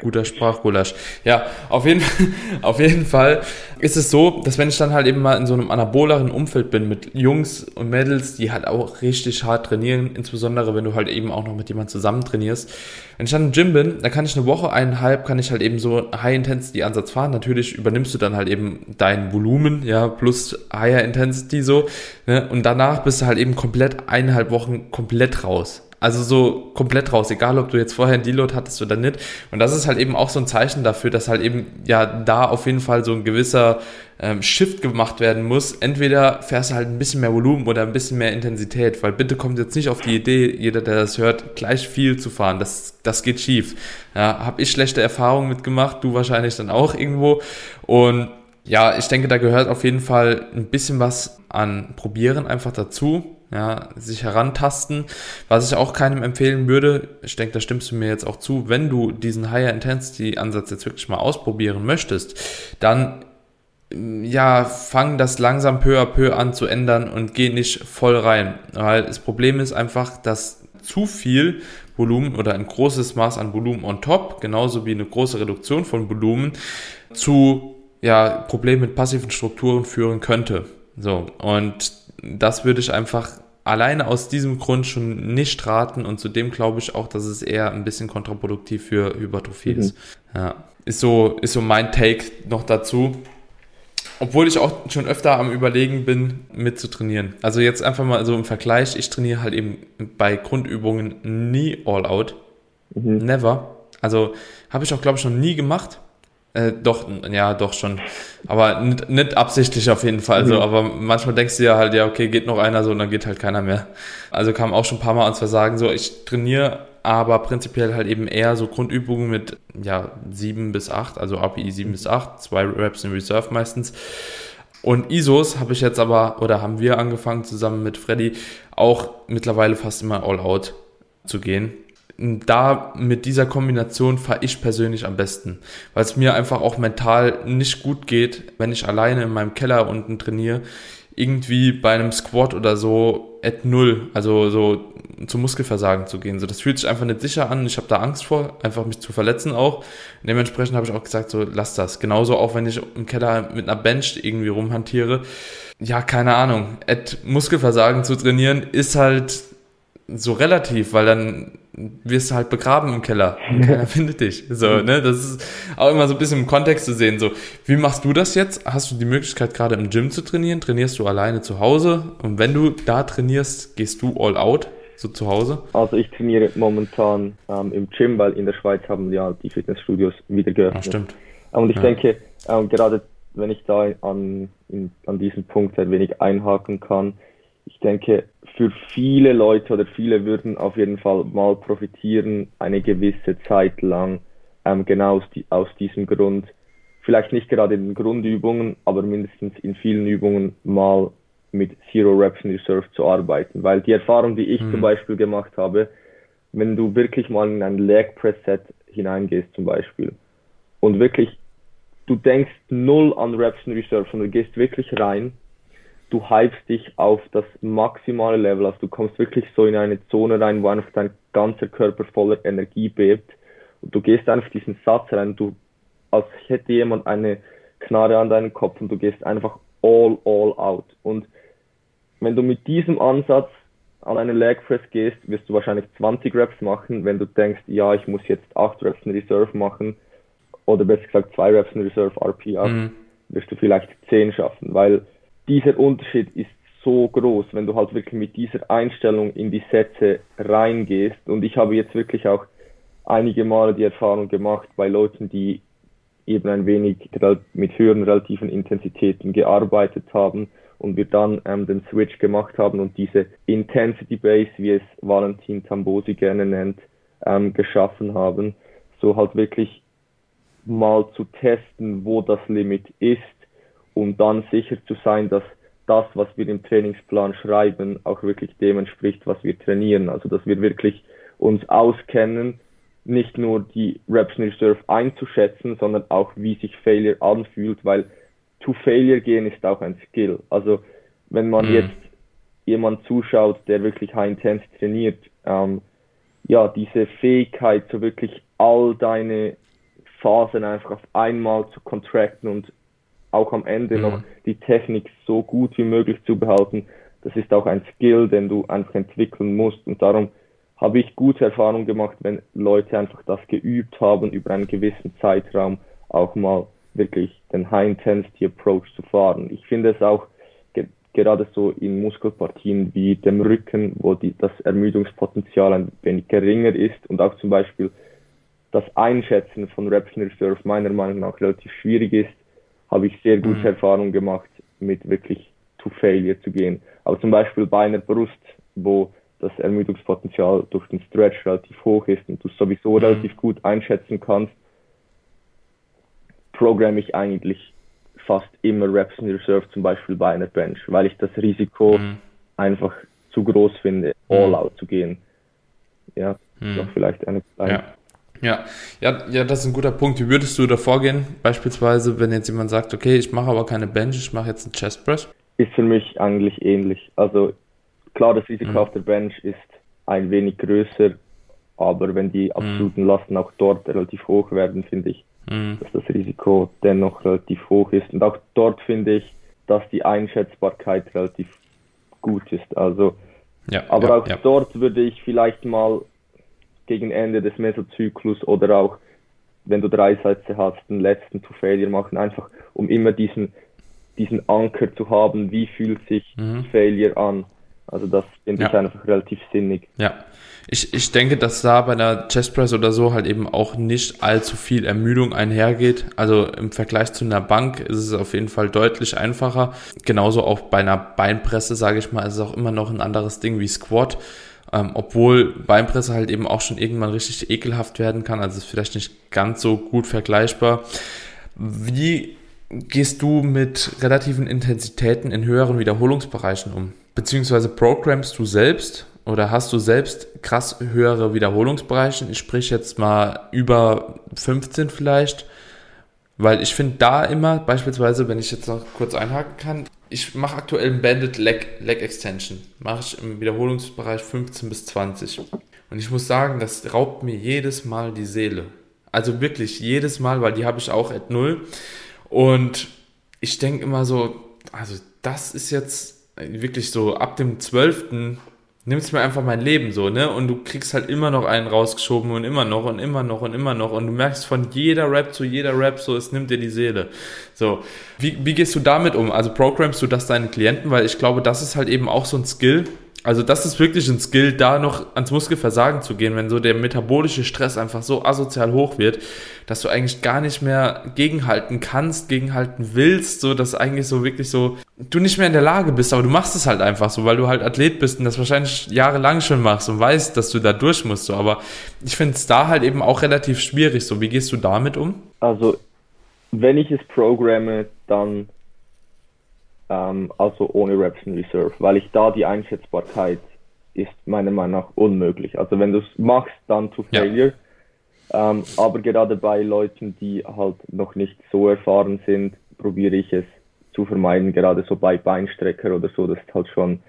A: Guter Sprachgulasch. Ja, auf jeden, <laughs> auf jeden Fall ist es so, dass wenn ich dann halt eben mal in so einem anaboleren Umfeld bin mit Jungs und Mädels, die halt auch richtig hart trainieren, insbesondere wenn du halt eben auch noch mit jemandem zusammen trainierst. Wenn ich dann im Gym bin, dann kann ich eine Woche, eineinhalb, kann ich halt eben so High-Intensity-Ansatz fahren. Natürlich übernimmst du dann halt eben dein Volumen, ja, plus Higher Intensity so, ne? Und danach bist du halt eben komplett eineinhalb Wochen komplett raus. Also so komplett raus, egal ob du jetzt vorher einen Deload hattest oder nicht. Und das ist halt eben auch so ein Zeichen dafür, dass halt eben ja da auf jeden Fall so ein gewisser ähm, Shift gemacht werden muss. Entweder fährst du halt ein bisschen mehr Volumen oder ein bisschen mehr Intensität, weil bitte kommt jetzt nicht auf die Idee, jeder, der das hört, gleich viel zu fahren. Das, das geht schief. Ja, habe ich schlechte Erfahrungen mitgemacht, du wahrscheinlich dann auch irgendwo. Und ja, ich denke, da gehört auf jeden Fall ein bisschen was an Probieren einfach dazu ja, sich herantasten. Was ich auch keinem empfehlen würde, ich denke, da stimmst du mir jetzt auch zu, wenn du diesen Higher Intensity Ansatz jetzt wirklich mal ausprobieren möchtest, dann ja, fang das langsam peu à peu an zu ändern und geh nicht voll rein. Weil das Problem ist einfach, dass zu viel Volumen oder ein großes Maß an Volumen on top, genauso wie eine große Reduktion von Volumen, zu ja, Problemen mit passiven Strukturen führen könnte. So, und das würde ich einfach alleine aus diesem Grund schon nicht raten und zudem glaube ich auch, dass es eher ein bisschen kontraproduktiv für Hypertrophie mhm. ist. Ja, ist so, ist so mein Take noch dazu. Obwohl ich auch schon öfter am Überlegen bin, mitzutrainieren. Also jetzt einfach mal so im Vergleich, ich trainiere halt eben bei Grundübungen nie all out. Mhm. Never. Also habe ich auch, glaube ich, noch nie gemacht. Äh, doch, ja, doch schon. Aber nicht, nicht absichtlich auf jeden Fall. Mhm. So, aber manchmal denkst du ja halt, ja, okay, geht noch einer so und dann geht halt keiner mehr. Also kam auch schon ein paar Mal ans Versagen. So, ich trainiere aber prinzipiell halt eben eher so Grundübungen mit ja, sieben bis acht, also API sieben bis acht, zwei Reps in Reserve meistens. Und ISOs habe ich jetzt aber, oder haben wir angefangen zusammen mit Freddy, auch mittlerweile fast immer all out zu gehen da mit dieser Kombination fahre ich persönlich am besten, weil es mir einfach auch mental nicht gut geht, wenn ich alleine in meinem Keller unten trainiere, irgendwie bei einem Squat oder so at null, also so zum Muskelversagen zu gehen. So, das fühlt sich einfach nicht sicher an. Ich habe da Angst vor, einfach mich zu verletzen auch. Dementsprechend habe ich auch gesagt, so lass das. Genauso auch wenn ich im Keller mit einer Bench irgendwie rumhantiere. Ja, keine Ahnung. At Muskelversagen zu trainieren ist halt so relativ, weil dann wirst du halt begraben im Keller. <laughs> Keiner findet dich. So, ne? Das ist auch immer so ein bisschen im Kontext zu sehen. So, wie machst du das jetzt? Hast du die Möglichkeit, gerade im Gym zu trainieren? Trainierst du alleine zu Hause? Und wenn du da trainierst, gehst du all out? So zu Hause?
B: Also ich trainiere momentan ähm, im Gym, weil in der Schweiz haben ja die Fitnessstudios wieder geöffnet.
A: Ach, stimmt.
B: Und ich ja. denke, ähm, gerade wenn ich da an, in, an diesem Punkt ein wenig einhaken kann, ich denke, für viele Leute oder viele würden auf jeden Fall mal profitieren, eine gewisse Zeit lang, ähm, genau aus, die, aus diesem Grund. Vielleicht nicht gerade in den Grundübungen, aber mindestens in vielen Übungen mal mit Zero Reps in Reserve zu arbeiten. Weil die Erfahrung, die ich mhm. zum Beispiel gemacht habe, wenn du wirklich mal in ein Leg Press Set hineingehst zum Beispiel und wirklich, du denkst null an Reps in Reserve, sondern du gehst wirklich rein du hypst dich auf das maximale Level, also du kommst wirklich so in eine Zone rein, wo einfach dein ganzer Körper voller Energie bebt und du gehst einfach diesen Satz rein, du, als hätte jemand eine Knarre an deinem Kopf und du gehst einfach all, all out. Und wenn du mit diesem Ansatz an eine Leg Press gehst, wirst du wahrscheinlich 20 Reps machen. Wenn du denkst, ja, ich muss jetzt 8 Reps in Reserve machen, oder besser gesagt 2 Reps in Reserve RPA, mhm. wirst du vielleicht 10 schaffen, weil dieser Unterschied ist so groß, wenn du halt wirklich mit dieser Einstellung in die Sätze reingehst. Und ich habe jetzt wirklich auch einige Male die Erfahrung gemacht bei Leuten, die eben ein wenig mit höheren relativen Intensitäten gearbeitet haben und wir dann ähm, den Switch gemacht haben und diese Intensity Base, wie es Valentin Tambosi gerne nennt, ähm, geschaffen haben, so halt wirklich mal zu testen, wo das Limit ist um dann sicher zu sein, dass das, was wir im Trainingsplan schreiben, auch wirklich dem entspricht, was wir trainieren. Also dass wir wirklich uns auskennen, nicht nur die Reps in Reserve einzuschätzen, sondern auch wie sich Failure anfühlt, weil to Failure gehen ist auch ein Skill. Also wenn man mhm. jetzt jemand zuschaut, der wirklich High Intense trainiert, ähm, ja, diese Fähigkeit, so wirklich all deine Phasen einfach auf einmal zu contracten und auch am Ende mhm. noch die Technik so gut wie möglich zu behalten. Das ist auch ein Skill, den du einfach entwickeln musst. Und darum habe ich gute Erfahrungen gemacht, wenn Leute einfach das geübt haben, über einen gewissen Zeitraum auch mal wirklich den High-Intensity-Approach zu fahren. Ich finde es auch ge gerade so in Muskelpartien wie dem Rücken, wo die, das Ermüdungspotenzial ein wenig geringer ist und auch zum Beispiel das Einschätzen von Reps in Reserve meiner Meinung nach relativ schwierig ist, habe ich sehr gute mhm. Erfahrungen gemacht, mit wirklich to Failure zu gehen. Aber zum Beispiel bei einer Brust, wo das Ermüdungspotenzial durch den Stretch relativ hoch ist und du sowieso mhm. relativ gut einschätzen kannst, programme ich eigentlich fast immer Reps in Reserve, zum Beispiel bei einer Bench, weil ich das Risiko mhm. einfach zu groß finde, all mhm. out zu gehen. Ja, mhm. noch vielleicht eine kleine.
A: Ja. Ja, ja, ja, das ist ein guter Punkt. Wie würdest du da vorgehen? Beispielsweise, wenn jetzt jemand sagt, okay, ich mache aber keine Bench, ich mache jetzt einen Chest Press?
B: Ist für mich eigentlich ähnlich. Also klar, das Risiko mhm. auf der Bench ist ein wenig größer, aber wenn die mhm. absoluten mhm. Lasten auch dort relativ hoch werden, finde ich, mhm. dass das Risiko dennoch relativ hoch ist. Und auch dort finde ich, dass die Einschätzbarkeit relativ gut ist. Also Ja, Aber ja, auch ja. dort würde ich vielleicht mal gegen Ende des Mesozyklus oder auch, wenn du drei Sätze hast, den letzten to Failure machen, einfach um immer diesen, diesen Anker zu haben, wie fühlt sich mhm. Failure an. Also das finde ja. ich einfach relativ sinnig.
A: Ja, ich, ich denke, dass da bei einer Chest Press oder so halt eben auch nicht allzu viel Ermüdung einhergeht. Also im Vergleich zu einer Bank ist es auf jeden Fall deutlich einfacher. Genauso auch bei einer Beinpresse, sage ich mal, ist es auch immer noch ein anderes Ding wie Squat. Ähm, obwohl Beinpresse halt eben auch schon irgendwann richtig ekelhaft werden kann. Also ist vielleicht nicht ganz so gut vergleichbar. Wie gehst du mit relativen Intensitäten in höheren Wiederholungsbereichen um? Beziehungsweise programmst du selbst oder hast du selbst krass höhere Wiederholungsbereiche? Ich spreche jetzt mal über 15 vielleicht, weil ich finde da immer, beispielsweise, wenn ich jetzt noch kurz einhaken kann, ich mache aktuell ein Banded Leg, Leg Extension, mache ich im Wiederholungsbereich 15 bis 20. Und ich muss sagen, das raubt mir jedes Mal die Seele. Also wirklich jedes Mal, weil die habe ich auch at null. Und ich denke immer so, also das ist jetzt wirklich so ab dem 12. nimmst mir einfach mein Leben so, ne? Und du kriegst halt immer noch einen rausgeschoben und immer noch und immer noch und immer noch. Und du merkst von jeder Rap zu jeder Rap so, es nimmt dir die Seele. So. Wie, wie gehst du damit um? Also programmst du das deinen Klienten? Weil ich glaube, das ist halt eben auch so ein Skill, also das ist wirklich ein Skill, da noch ans Muskelversagen zu gehen, wenn so der metabolische Stress einfach so asozial hoch wird, dass du eigentlich gar nicht mehr gegenhalten kannst, gegenhalten willst, so dass eigentlich so wirklich so du nicht mehr in der Lage bist, aber du machst es halt einfach so, weil du halt Athlet bist und das wahrscheinlich jahrelang schon machst und weißt, dass du da durch musst, so. Aber ich finde es da halt eben auch relativ schwierig. So, wie gehst du damit um?
B: Also wenn ich es programme, dann ähm, also ohne Reps in Reserve, weil ich da die Einschätzbarkeit ist meiner Meinung nach unmöglich. Also wenn du es machst, dann to failure. Ja. Ähm, aber gerade bei Leuten, die halt noch nicht so erfahren sind, probiere ich es zu vermeiden, gerade so bei Beinstrecker oder so, das ist halt schon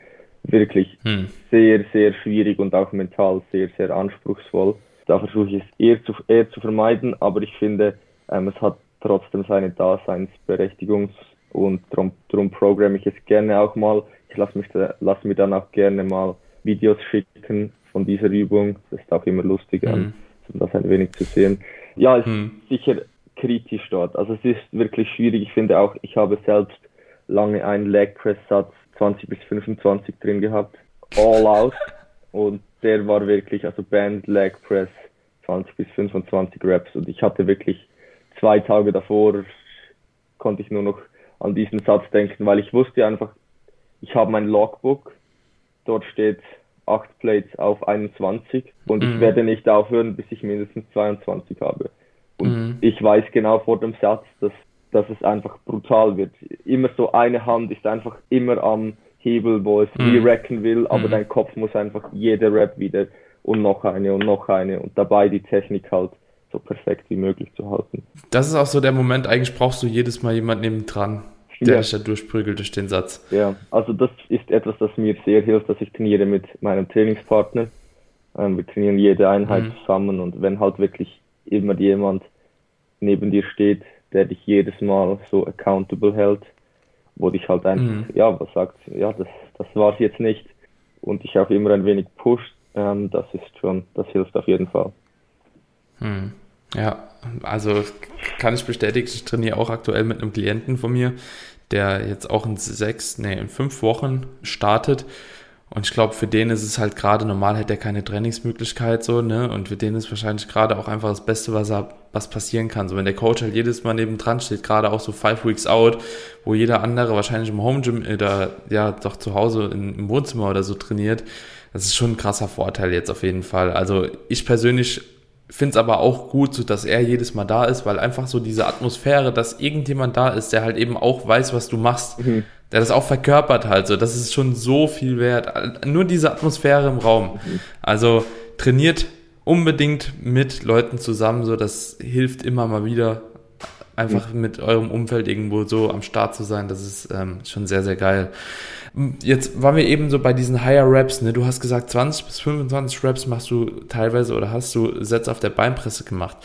B: wirklich hm. sehr, sehr schwierig und auch mental sehr, sehr anspruchsvoll. Da versuche ich es eher zu, eher zu vermeiden, aber ich finde, ähm, es hat trotzdem seine Daseinsberechtigung und darum, darum programme ich es gerne auch mal. Ich lasse mich lass mir dann auch gerne mal Videos schicken von dieser Übung. Das ist auch immer lustig, mhm. um das ein wenig zu sehen. Ja, es mhm. ist sicher kritisch dort. Also es ist wirklich schwierig. Ich finde auch, ich habe selbst lange einen Leg Press Satz 20 bis 25 drin gehabt. All out. <laughs> Und der war wirklich, also Band Leg Press 20 bis 25 Reps. Und ich hatte wirklich zwei Tage davor, konnte ich nur noch an diesen Satz denken, weil ich wusste einfach, ich habe mein Logbook, dort steht 8 Plates auf 21 und mhm. ich werde nicht aufhören, bis ich mindestens 22 habe. Und mhm. ich weiß genau vor dem Satz, dass, dass es einfach brutal wird. Immer so eine Hand ist einfach immer am Hebel, wo es mhm. re-racken will, aber mhm. dein Kopf muss einfach jede Rap wieder und noch eine und noch eine und dabei die Technik halt so perfekt wie möglich zu halten.
A: Das ist auch so der Moment, eigentlich brauchst du jedes Mal jemanden neben dran, der ja. dich da durchprügelt durch den Satz.
B: Ja, also das ist etwas, das mir sehr hilft, dass ich trainiere mit meinem Trainingspartner. Ähm, wir trainieren jede Einheit mhm. zusammen und wenn halt wirklich immer jemand neben dir steht, der dich jedes Mal so accountable hält, wo dich halt einfach, mhm. ja, was sagt, ja, das, das war's jetzt nicht und dich auch immer ein wenig pusht, ähm, das ist schon, das hilft auf jeden Fall.
A: Mhm. Ja, also kann ich bestätigen, ich trainiere auch aktuell mit einem Klienten von mir, der jetzt auch in sechs, nee, in fünf Wochen startet. Und ich glaube, für den ist es halt gerade normal, hätte er keine Trainingsmöglichkeit so, ne? Und für den ist wahrscheinlich gerade auch einfach das Beste, was er, was passieren kann. So, wenn der Coach halt jedes Mal nebendran steht, gerade auch so five weeks out, wo jeder andere wahrscheinlich im Home Gym oder ja doch zu Hause im Wohnzimmer oder so trainiert, das ist schon ein krasser Vorteil jetzt auf jeden Fall. Also ich persönlich finde es aber auch gut, so dass er jedes Mal da ist, weil einfach so diese Atmosphäre, dass irgendjemand da ist, der halt eben auch weiß, was du machst, mhm. der das auch verkörpert halt so, das ist schon so viel wert. Nur diese Atmosphäre im Raum. Mhm. Also trainiert unbedingt mit Leuten zusammen, so das hilft immer mal wieder einfach mhm. mit eurem Umfeld irgendwo so am Start zu sein, das ist ähm, schon sehr, sehr geil. Jetzt waren wir eben so bei diesen Higher Raps, ne? Du hast gesagt, 20 bis 25 Raps machst du teilweise oder hast du Sets auf der Beinpresse gemacht.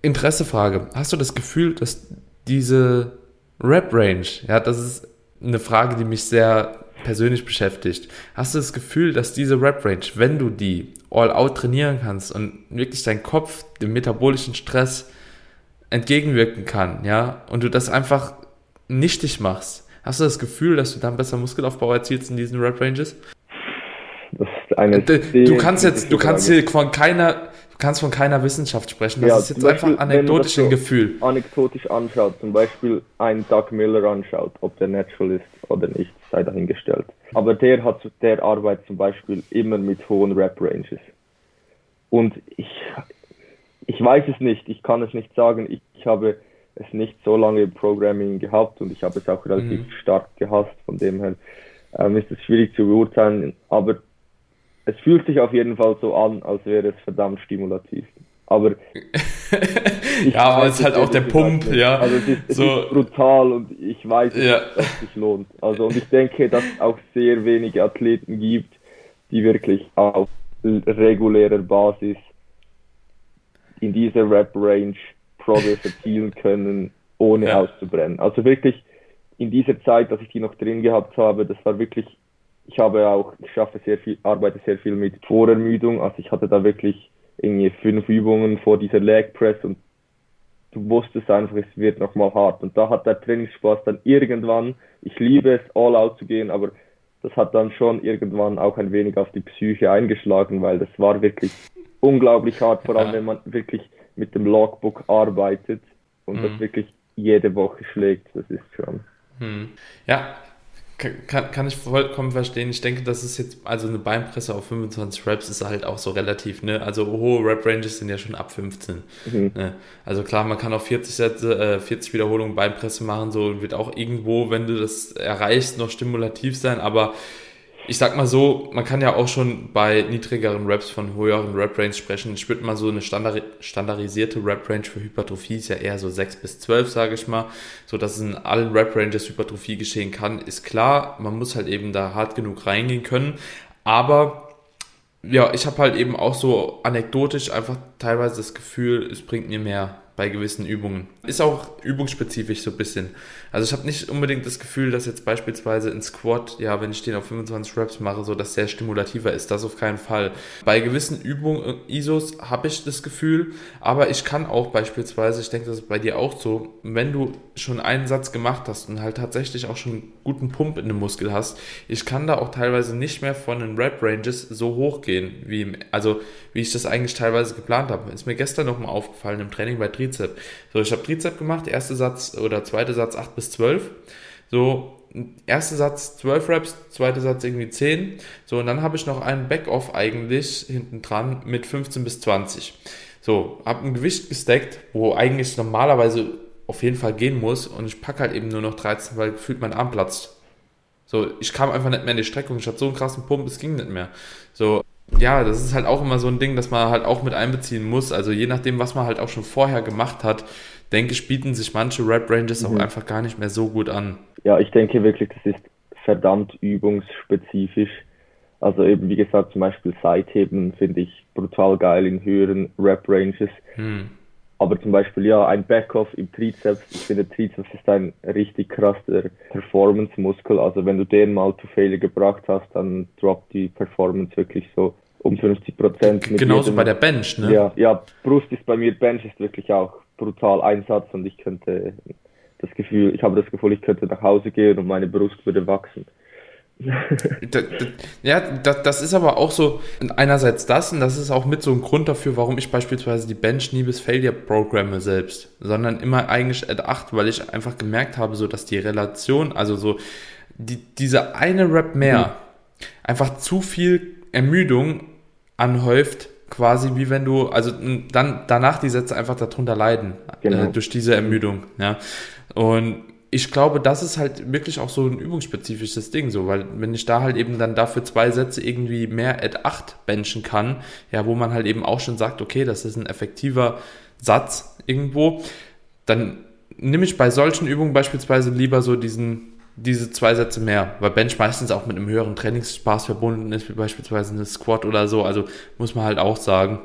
A: Interessefrage. Hast du das Gefühl, dass diese Rap-Range, ja, das ist eine Frage, die mich sehr persönlich beschäftigt, hast du das Gefühl, dass diese Rap-Range, wenn du die all out trainieren kannst und wirklich dein Kopf dem metabolischen Stress entgegenwirken kann, ja, und du das einfach nichtig machst, hast du das Gefühl, dass du dann besser Muskelaufbau erzielst in diesen Rap-Ranges? Das ist eine du kannst jetzt, du kannst hier von keiner, kannst von keiner Wissenschaft sprechen. Das ja, ist jetzt Beispiel, einfach anekdotisch so ein Gefühl.
B: Anekdotisch anschaut, zum Beispiel einen Doug Miller anschaut, ob der natural ist oder nicht, sei dahingestellt. Aber der hat, der arbeitet zum Beispiel immer mit hohen Rap-Ranges. Und ich, ich weiß es nicht, ich kann es nicht sagen. Ich, ich habe es nicht so lange im Programming gehabt und ich habe es auch relativ mhm. stark gehasst. Von dem her ähm, ist es schwierig zu beurteilen. Aber es fühlt sich auf jeden Fall so an, als wäre es verdammt stimulativ. Aber <laughs>
A: ja, aber es ist halt auch der Pump, ja.
B: Also es ist, es so. ist brutal und ich weiß, ja. dass es sich lohnt. Also und ich denke, dass es auch sehr wenige Athleten gibt, die wirklich auf regulärer Basis in dieser Rap-Range Progress <laughs> erzielen können, ohne ja. auszubrennen. Also wirklich in dieser Zeit, dass ich die noch drin gehabt habe, das war wirklich, ich habe auch, ich schaffe sehr viel, arbeite sehr viel mit Vorermüdung, also ich hatte da wirklich irgendwie fünf Übungen vor dieser Leg Press und du wusstest einfach, es wird nochmal hart. Und da hat der Trainingsspaß dann irgendwann, ich liebe es, all out zu gehen, aber das hat dann schon irgendwann auch ein wenig auf die Psyche eingeschlagen, weil das war wirklich unglaublich hart, vor allem wenn man wirklich mit dem Logbook arbeitet und mhm. das wirklich jede Woche schlägt. Das ist schon.
A: Mhm. Ja, kann, kann ich vollkommen verstehen. Ich denke, das ist jetzt, also eine Beinpresse auf 25 Reps ist halt auch so relativ, ne? Also hohe Rep-Ranges sind ja schon ab 15. Mhm. Ne? Also klar, man kann auf 40 Sätze, äh, 40 Wiederholungen Beinpresse machen, so wird auch irgendwo, wenn du das erreichst, noch stimulativ sein, aber ich sag mal so, man kann ja auch schon bei niedrigeren Raps von höheren Rap-Range sprechen. Ich würde mal so eine Standard standardisierte Rap-Range für Hypertrophie ist ja eher so 6 bis 12, sage ich mal. So dass in allen Rap-Ranges Hypertrophie geschehen kann, ist klar. Man muss halt eben da hart genug reingehen können. Aber ja, ich habe halt eben auch so anekdotisch einfach teilweise das Gefühl, es bringt mir mehr bei gewissen Übungen. Ist auch übungsspezifisch so ein bisschen. Also ich habe nicht unbedingt das Gefühl, dass jetzt beispielsweise ein Squat, ja, wenn ich den auf 25 Reps mache, so dass der stimulativer ist. Das auf keinen Fall. Bei gewissen Übungen, äh, ISOs, habe ich das Gefühl, aber ich kann auch beispielsweise, ich denke, das ist bei dir auch so, wenn du schon einen Satz gemacht hast und halt tatsächlich auch schon einen guten Pump in dem Muskel hast, ich kann da auch teilweise nicht mehr von den Rep-Ranges so hoch gehen, wie, also wie ich das eigentlich teilweise geplant habe. Ist mir gestern nochmal aufgefallen im Training bei Trizep. So, ich habe Trizep gemacht, erster Satz oder zweiter Satz 8 bis 12. So, erster Satz 12 Reps, zweiter Satz irgendwie 10. So, und dann habe ich noch einen Backoff eigentlich hinten dran mit 15 bis 20. So, habe ein Gewicht gesteckt, wo eigentlich normalerweise auf jeden Fall gehen muss und ich packe halt eben nur noch 13, weil gefühlt mein Arm platzt. So, ich kam einfach nicht mehr in die Streckung, ich hatte so einen krassen Pump, es ging nicht mehr. So, ja, das ist halt auch immer so ein Ding, das man halt auch mit einbeziehen muss. Also je nachdem, was man halt auch schon vorher gemacht hat, denke ich, bieten sich manche Rap-Ranges mhm. auch einfach gar nicht mehr so gut an.
B: Ja, ich denke wirklich, das ist verdammt übungsspezifisch. Also eben, wie gesagt, zum Beispiel Seitheben finde ich brutal geil in höheren Rap-Ranges. Hm. Aber zum Beispiel, ja, ein Backoff im Trizeps, ich finde Trizeps ist ein richtig krasser Performance-Muskel. Also wenn du den mal zu Failure gebracht hast, dann droppt die Performance wirklich so um 50 Prozent.
A: Genauso jedem, bei der Bench, ne?
B: Ja, ja, Brust ist bei mir, Bench ist wirklich auch brutal Einsatz und ich könnte das Gefühl, ich habe das Gefühl, ich könnte nach Hause gehen und meine Brust würde wachsen. <laughs>
A: ja, das, das, ist aber auch so, einerseits das und das ist auch mit so ein Grund dafür, warum ich beispielsweise die Bench nie bis Failure programme selbst, sondern immer eigentlich at 8, weil ich einfach gemerkt habe, so dass die Relation, also so die, diese eine Rap mehr, mhm. einfach zu viel Ermüdung anhäuft, quasi wie wenn du, also dann danach die Sätze einfach darunter leiden, genau. äh, durch diese Ermüdung, ja. Und ich glaube, das ist halt wirklich auch so ein übungsspezifisches Ding, so, weil wenn ich da halt eben dann dafür zwei Sätze irgendwie mehr at 8 benchen kann, ja, wo man halt eben auch schon sagt, okay, das ist ein effektiver Satz irgendwo, dann nehme ich bei solchen Übungen beispielsweise lieber so diesen, diese zwei Sätze mehr, weil Bench meistens auch mit einem höheren Trainingsspaß verbunden ist, wie beispielsweise eine Squat oder so, also muss man halt auch sagen.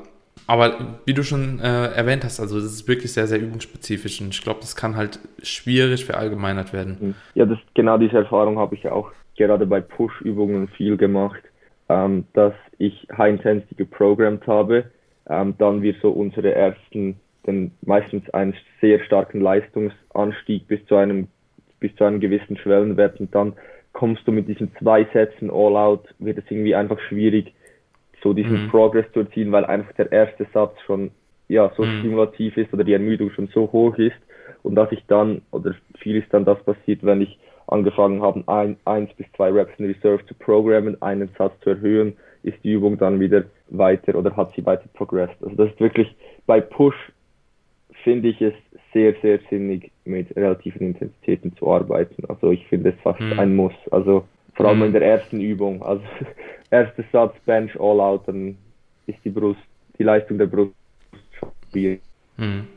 A: Aber wie du schon äh, erwähnt hast, also das ist wirklich sehr, sehr übungsspezifisch und ich glaube, das kann halt schwierig verallgemeinert werden.
B: Ja, das, genau diese Erfahrung habe ich auch gerade bei Push-Übungen viel gemacht, ähm, dass ich High Intensity geprogrammt habe, ähm, dann wir so unsere ersten, dann meistens einen sehr starken Leistungsanstieg bis zu einem bis zu einem gewissen Schwellenwert und dann kommst du mit diesen zwei Sätzen all out, wird es irgendwie einfach schwierig, so diesen mhm. Progress zu erzielen, weil einfach der erste Satz schon ja so mhm. stimulativ ist oder die Ermüdung schon so hoch ist und dass ich dann oder viel ist dann das passiert, wenn ich angefangen habe, ein, eins bis zwei Reps in Reserve zu programmen, einen Satz zu erhöhen, ist die Übung dann wieder weiter oder hat sie weiter progressed. Also das ist wirklich bei Push finde ich es sehr, sehr sinnig, mit relativen Intensitäten zu arbeiten. Also ich finde es fast mhm. ein Muss. Also vor allem mhm. in der ersten Übung. Also <laughs> erster Satz Bench All Out, dann ist die Brust, die Leistung der Brust
A: schon mhm.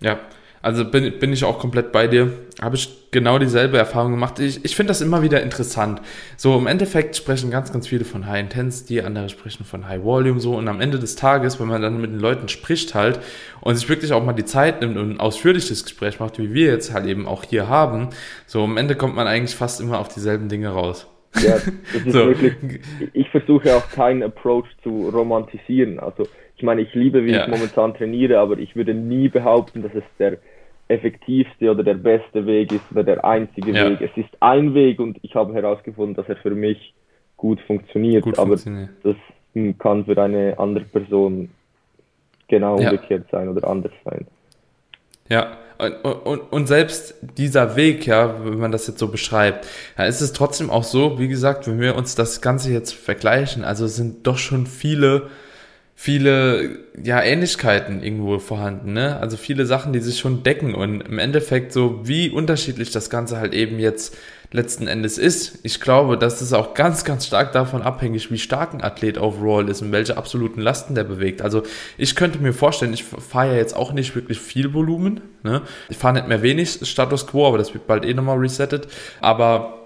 A: Ja, also bin, bin ich auch komplett bei dir. Habe ich genau dieselbe Erfahrung gemacht. Ich, ich finde das immer wieder interessant. So im Endeffekt sprechen ganz, ganz viele von High Intensity, andere sprechen von High Volume so. Und am Ende des Tages, wenn man dann mit den Leuten spricht halt und sich wirklich auch mal die Zeit nimmt und ein ausführliches Gespräch macht, wie wir jetzt halt eben auch hier haben, so am Ende kommt man eigentlich fast immer auf dieselben Dinge raus.
B: Ja, <laughs> das ist so. wirklich, ich versuche auch keinen Approach zu romantisieren. Also ich meine, ich liebe, wie ja. ich momentan trainiere, aber ich würde nie behaupten, dass es der effektivste oder der beste Weg ist oder der einzige ja. Weg. Es ist ein Weg und ich habe herausgefunden, dass er für mich gut funktioniert, gut aber funktioniert. das kann für eine andere Person genau ja. umgekehrt sein oder anders sein.
A: Ja, und, und, und selbst dieser Weg, ja, wenn man das jetzt so beschreibt, ja, ist es trotzdem auch so, wie gesagt, wenn wir uns das Ganze jetzt vergleichen, also sind doch schon viele viele ja Ähnlichkeiten irgendwo vorhanden, ne? Also viele Sachen, die sich schon decken und im Endeffekt so wie unterschiedlich das Ganze halt eben jetzt letzten Endes ist. Ich glaube, das ist auch ganz, ganz stark davon abhängig, wie stark ein Athlet overall ist und welche absoluten Lasten der bewegt. Also ich könnte mir vorstellen, ich fahre ja jetzt auch nicht wirklich viel Volumen, ne? Ich fahre nicht mehr wenig Status Quo, aber das wird bald eh nochmal resettet. Aber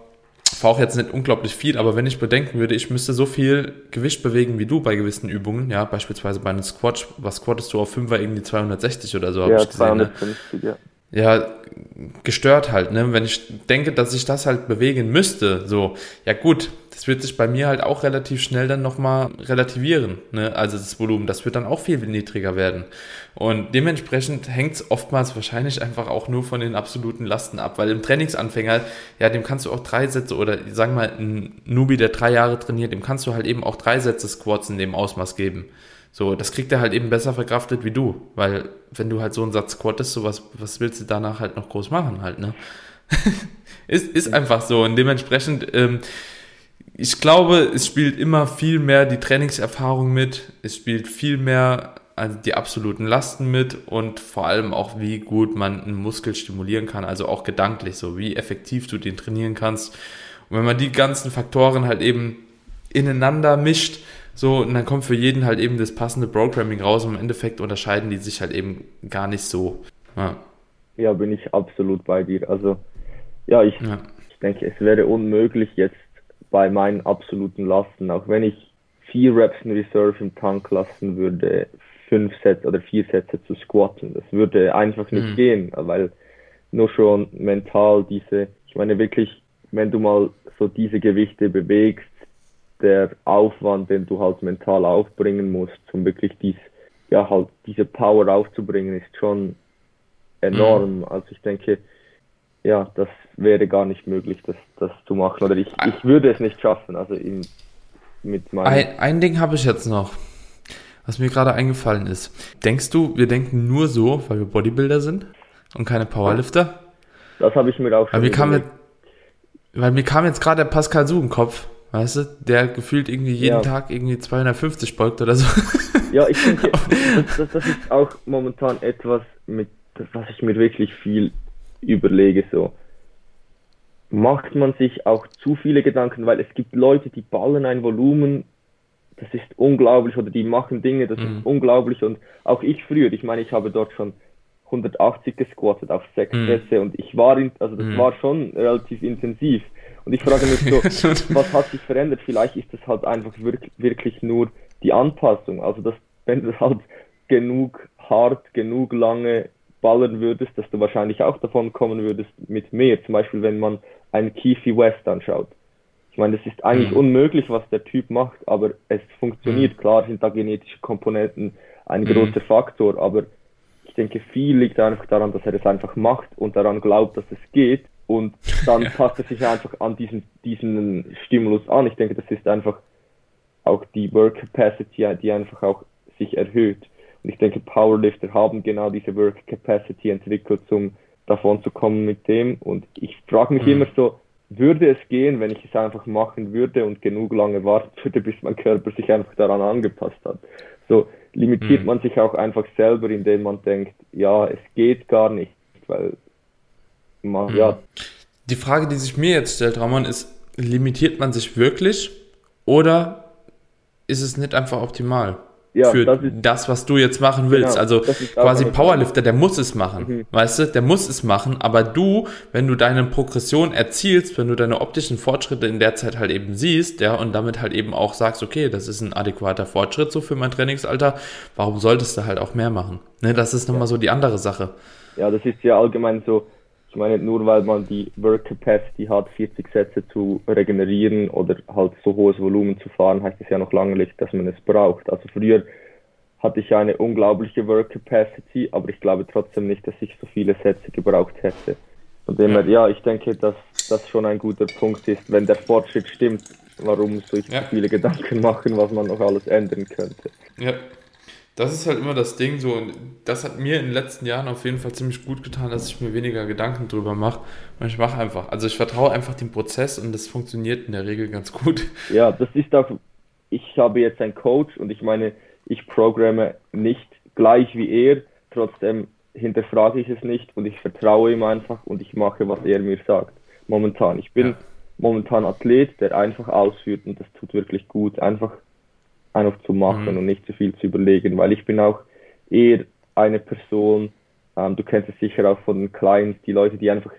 A: fahre auch jetzt nicht unglaublich viel, aber wenn ich bedenken würde, ich müsste so viel Gewicht bewegen wie du bei gewissen Übungen, ja, beispielsweise bei einem Squat, was squattest du auf 5 war irgendwie 260 oder so, habe ja, ich gesehen. 250, ne? ja. Ja, gestört halt, ne? Wenn ich denke, dass ich das halt bewegen müsste, so, ja gut, das wird sich bei mir halt auch relativ schnell dann nochmal relativieren. Ne? Also das Volumen, das wird dann auch viel niedriger werden. Und dementsprechend hängt es oftmals wahrscheinlich einfach auch nur von den absoluten Lasten ab, weil im Trainingsanfänger, ja, dem kannst du auch drei Sätze oder sagen wir mal, ein Nubi, der drei Jahre trainiert, dem kannst du halt eben auch drei Sätze Squats in dem Ausmaß geben. So, das kriegt er halt eben besser verkraftet wie du, weil wenn du halt so einen Satz squattest, so was, was willst du danach halt noch groß machen halt, ne? <laughs> ist, ist einfach so und dementsprechend, ähm, ich glaube, es spielt immer viel mehr die Trainingserfahrung mit, es spielt viel mehr also die absoluten Lasten mit und vor allem auch, wie gut man einen Muskel stimulieren kann, also auch gedanklich so, wie effektiv du den trainieren kannst. Und wenn man die ganzen Faktoren halt eben ineinander mischt, so, und dann kommt für jeden halt eben das passende Programming raus und im Endeffekt unterscheiden die sich halt eben gar nicht so.
B: Ja, ja bin ich absolut bei dir. Also, ja, ich, ja. ich denke, es wäre unmöglich jetzt bei meinen absoluten Lasten, auch wenn ich vier Reps in Reserve im Tank lassen würde, fünf Sätze oder vier Sätze zu squatten. Das würde einfach nicht mhm. gehen, weil nur schon mental diese, ich meine wirklich, wenn du mal so diese Gewichte bewegst, der Aufwand, den du halt mental aufbringen musst, um wirklich dies, ja halt diese Power aufzubringen, ist schon enorm. Mhm. Also ich denke, ja, das wäre gar nicht möglich, das, das zu machen. Oder ich, ich würde es nicht schaffen. Also in, mit
A: meinem ein, ein Ding habe ich jetzt noch, was mir gerade eingefallen ist. Denkst du, wir denken nur so, weil wir Bodybuilder sind und keine Powerlifter?
B: Das habe ich mir auch
A: schon weil mir kam jetzt, Weil mir kam jetzt gerade der Pascal Su im Kopf, weißt du, der gefühlt irgendwie jeden ja. Tag irgendwie 250 beugt oder so. <laughs>
B: Ja, ich denke, <laughs> das, das ist auch momentan etwas, mit was ich mir wirklich viel überlege, so macht man sich auch zu viele Gedanken, weil es gibt Leute, die ballen ein Volumen, das ist unglaublich, oder die machen Dinge, das mhm. ist unglaublich. Und auch ich früher, ich meine, ich habe dort schon 180 gesquattet auf sechs mhm. Sätze und ich war, in, also das mhm. war schon relativ intensiv. Und ich frage mich so, <laughs> was hat sich verändert? Vielleicht ist das halt einfach wirklich, wirklich nur die Anpassung. Also, dass, wenn du halt genug hart, genug lange ballern würdest, dass du wahrscheinlich auch davon kommen würdest mit mehr. Zum Beispiel, wenn man einen Keefe West anschaut. Ich meine, es ist eigentlich mhm. unmöglich, was der Typ macht, aber es funktioniert. Mhm. Klar sind da genetische Komponenten ein mhm. großer Faktor, aber ich denke, viel liegt einfach daran, dass er es einfach macht und daran glaubt, dass es geht. Und dann ja. <laughs> passt er sich einfach an diesen, diesen Stimulus an. Ich denke, das ist einfach auch die Work Capacity, die einfach auch sich erhöht. Und ich denke, Powerlifter haben genau diese Work Capacity entwickelt, um davon zu kommen mit dem. Und ich frage mich mhm. immer so, würde es gehen, wenn ich es einfach machen würde und genug lange warten würde, bis mein Körper sich einfach daran angepasst hat. So limitiert mhm. man sich auch einfach selber, indem man denkt, ja, es geht gar nicht, weil man, mhm. ja.
A: Die Frage, die sich mir jetzt stellt, Ramon, ist, limitiert man sich wirklich oder ist es nicht einfach optimal? ja, für das, das, was du jetzt machen willst. Genau, also quasi Powerlifter, der muss es machen. Mhm. Weißt du, der muss es machen. Aber du, wenn du deine Progression erzielst, wenn du deine optischen Fortschritte in der Zeit halt eben siehst, ja, und damit halt eben auch sagst, okay, das ist ein adäquater Fortschritt so für mein Trainingsalter, warum solltest du halt auch mehr machen? Ne, das ist nochmal ja. so die andere Sache.
B: Ja, das ist ja allgemein so, ich meine, nur weil man die Work Capacity hat, 40 Sätze zu regenerieren oder halt so hohes Volumen zu fahren, heißt es ja noch lange nicht, dass man es braucht. Also früher hatte ich eine unglaubliche Work Capacity, aber ich glaube trotzdem nicht, dass ich so viele Sätze gebraucht hätte. Von dem her, ja, ich denke, dass das schon ein guter Punkt ist, wenn der Fortschritt stimmt, warum sich ja. viele Gedanken machen, was man noch alles ändern könnte.
A: Ja, das ist halt immer das Ding so und das hat mir in den letzten Jahren auf jeden Fall ziemlich gut getan, dass ich mir weniger Gedanken drüber mache. Und ich mache einfach, also ich vertraue einfach dem Prozess und das funktioniert in der Regel ganz gut. <laughs>
B: Ja, das ist auch, ich habe jetzt einen Coach und ich meine, ich programme nicht gleich wie er, trotzdem hinterfrage ich es nicht und ich vertraue ihm einfach und ich mache, was er mir sagt. Momentan. Ich bin ja. momentan Athlet, der einfach ausführt und das tut wirklich gut. Einfach einfach zu machen mhm. und nicht zu viel zu überlegen, weil ich bin auch eher eine Person, ähm, du kennst es sicher auch von den Clients, die Leute, die einfach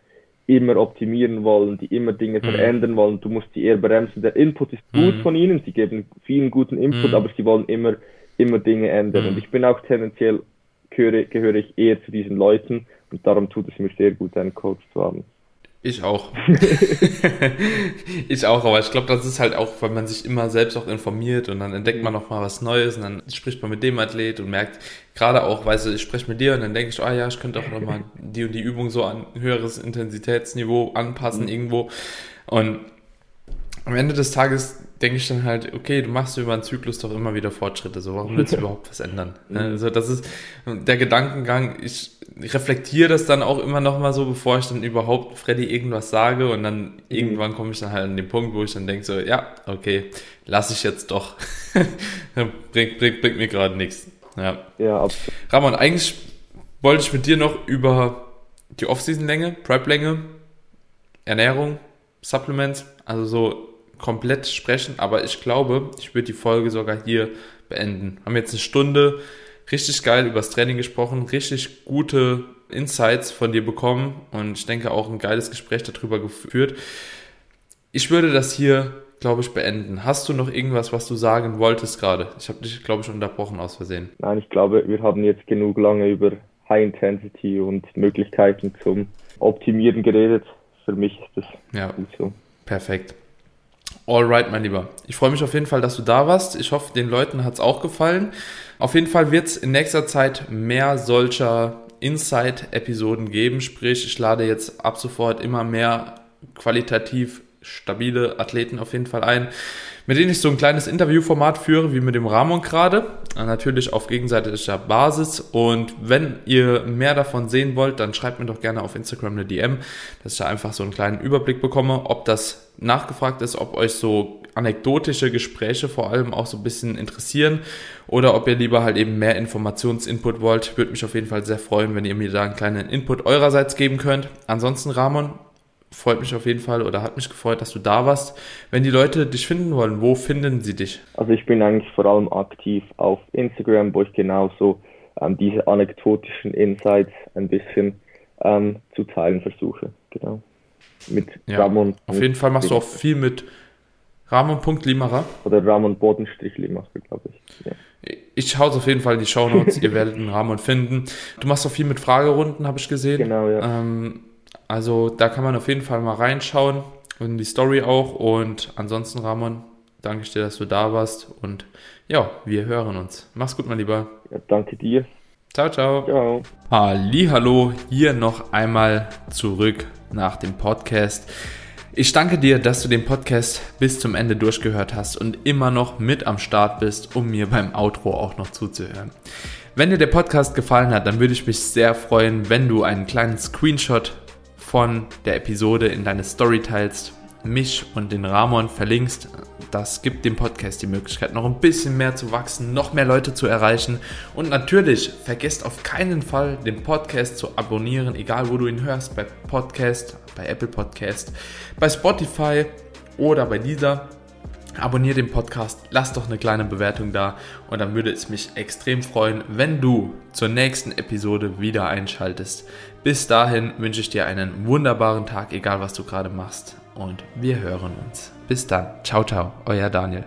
B: immer optimieren wollen, die immer Dinge mhm. verändern wollen, du musst die eher bremsen. Der Input ist gut mhm. von ihnen, sie geben vielen guten Input, mhm. aber sie wollen immer, immer Dinge ändern. Und mhm. ich bin auch tendenziell, gehöre, gehöre ich eher zu diesen Leuten und darum tut es mir sehr gut, einen Coach zu haben.
A: Ich auch. <laughs> <laughs> ich auch, aber ich glaube, das ist halt auch, weil man sich immer selbst auch informiert und dann entdeckt man noch mal was Neues und dann spricht man mit dem Athlet und merkt, gerade auch, weißt du, ich spreche mit dir und dann denke ich, ah oh ja, ich könnte auch noch mal <laughs> die und die Übung so an höheres Intensitätsniveau anpassen mhm. irgendwo und am Ende des Tages denke ich dann halt, okay, du machst über einen Zyklus doch immer wieder Fortschritte, so warum willst du <laughs> überhaupt was ändern? Mhm. Also das ist der Gedankengang, ich reflektiere das dann auch immer noch mal so, bevor ich dann überhaupt Freddy irgendwas sage und dann mhm. irgendwann komme ich dann halt an den Punkt, wo ich dann denke so, ja, okay, lass ich jetzt doch. <laughs> bringt, bringt, bringt mir gerade nichts. Ja. ja absolut. Ramon, eigentlich wollte ich mit dir noch über die Off-Season-Länge, Prep-Länge, Ernährung, Supplements, also so komplett sprechen, aber ich glaube, ich würde die Folge sogar hier beenden. Haben jetzt eine Stunde richtig geil über das Training gesprochen, richtig gute Insights von dir bekommen und ich denke auch ein geiles Gespräch darüber geführt. Ich würde das hier, glaube ich, beenden. Hast du noch irgendwas, was du sagen wolltest gerade? Ich habe dich, glaube ich, unterbrochen aus Versehen.
B: Nein, ich glaube, wir haben jetzt genug lange über High Intensity und Möglichkeiten zum Optimieren geredet. Für mich ist das
A: ja. gut so. Perfekt. Alright, mein Lieber. Ich freue mich auf jeden Fall, dass du da warst. Ich hoffe, den Leuten hat es auch gefallen. Auf jeden Fall wird es in nächster Zeit mehr solcher Inside-Episoden geben. Sprich, ich lade jetzt ab sofort immer mehr qualitativ stabile Athleten auf jeden Fall ein, mit denen ich so ein kleines Interviewformat führe, wie mit dem Ramon gerade. Natürlich auf gegenseitiger Basis. Und wenn ihr mehr davon sehen wollt, dann schreibt mir doch gerne auf Instagram eine DM, dass ich da einfach so einen kleinen Überblick bekomme, ob das nachgefragt ist, ob euch so anekdotische Gespräche vor allem auch so ein bisschen interessieren oder ob ihr lieber halt eben mehr Informationsinput wollt. Würde mich auf jeden Fall sehr freuen, wenn ihr mir da einen kleinen Input eurerseits geben könnt. Ansonsten, Ramon, freut mich auf jeden Fall oder hat mich gefreut, dass du da warst. Wenn die Leute dich finden wollen, wo finden sie dich?
B: Also ich bin eigentlich vor allem aktiv auf Instagram, wo ich genauso ähm, diese anekdotischen Insights ein bisschen ähm, zu teilen versuche. Genau.
A: Mit ja, Ramon. Auf jeden Fall machst du auch viel mit Ramon.limacher.
B: Oder Ramon Bodenstrich Limacher, glaube ich. Ja.
A: Ich schaue auf jeden Fall in die Shownotes, ihr werdet einen Ramon finden. Du machst auch viel mit Fragerunden, habe ich gesehen. Genau, ja. Ähm, also da kann man auf jeden Fall mal reinschauen. und die Story auch. Und ansonsten, Ramon, danke ich dir, dass du da warst. Und ja, wir hören uns. Mach's gut, mein Lieber.
B: Ja, danke dir.
A: Ciao, ciao.
B: Ciao.
A: Hallo, hier noch einmal zurück nach dem Podcast. Ich danke dir, dass du den Podcast bis zum Ende durchgehört hast und immer noch mit am Start bist, um mir beim Outro auch noch zuzuhören. Wenn dir der Podcast gefallen hat, dann würde ich mich sehr freuen, wenn du einen kleinen Screenshot von der Episode in deine Story teilst, mich und den Ramon verlinkst. Das gibt dem Podcast die Möglichkeit, noch ein bisschen mehr zu wachsen, noch mehr Leute zu erreichen. Und natürlich, vergesst auf keinen Fall, den Podcast zu abonnieren, egal wo du ihn hörst, bei Podcast, bei Apple Podcast, bei Spotify oder bei dieser. Abonnier den Podcast, lass doch eine kleine Bewertung da und dann würde es mich extrem freuen, wenn du zur nächsten Episode wieder einschaltest. Bis dahin wünsche ich dir einen wunderbaren Tag, egal was du gerade machst und wir hören uns. Bis dann. Ciao, ciao, euer Daniel.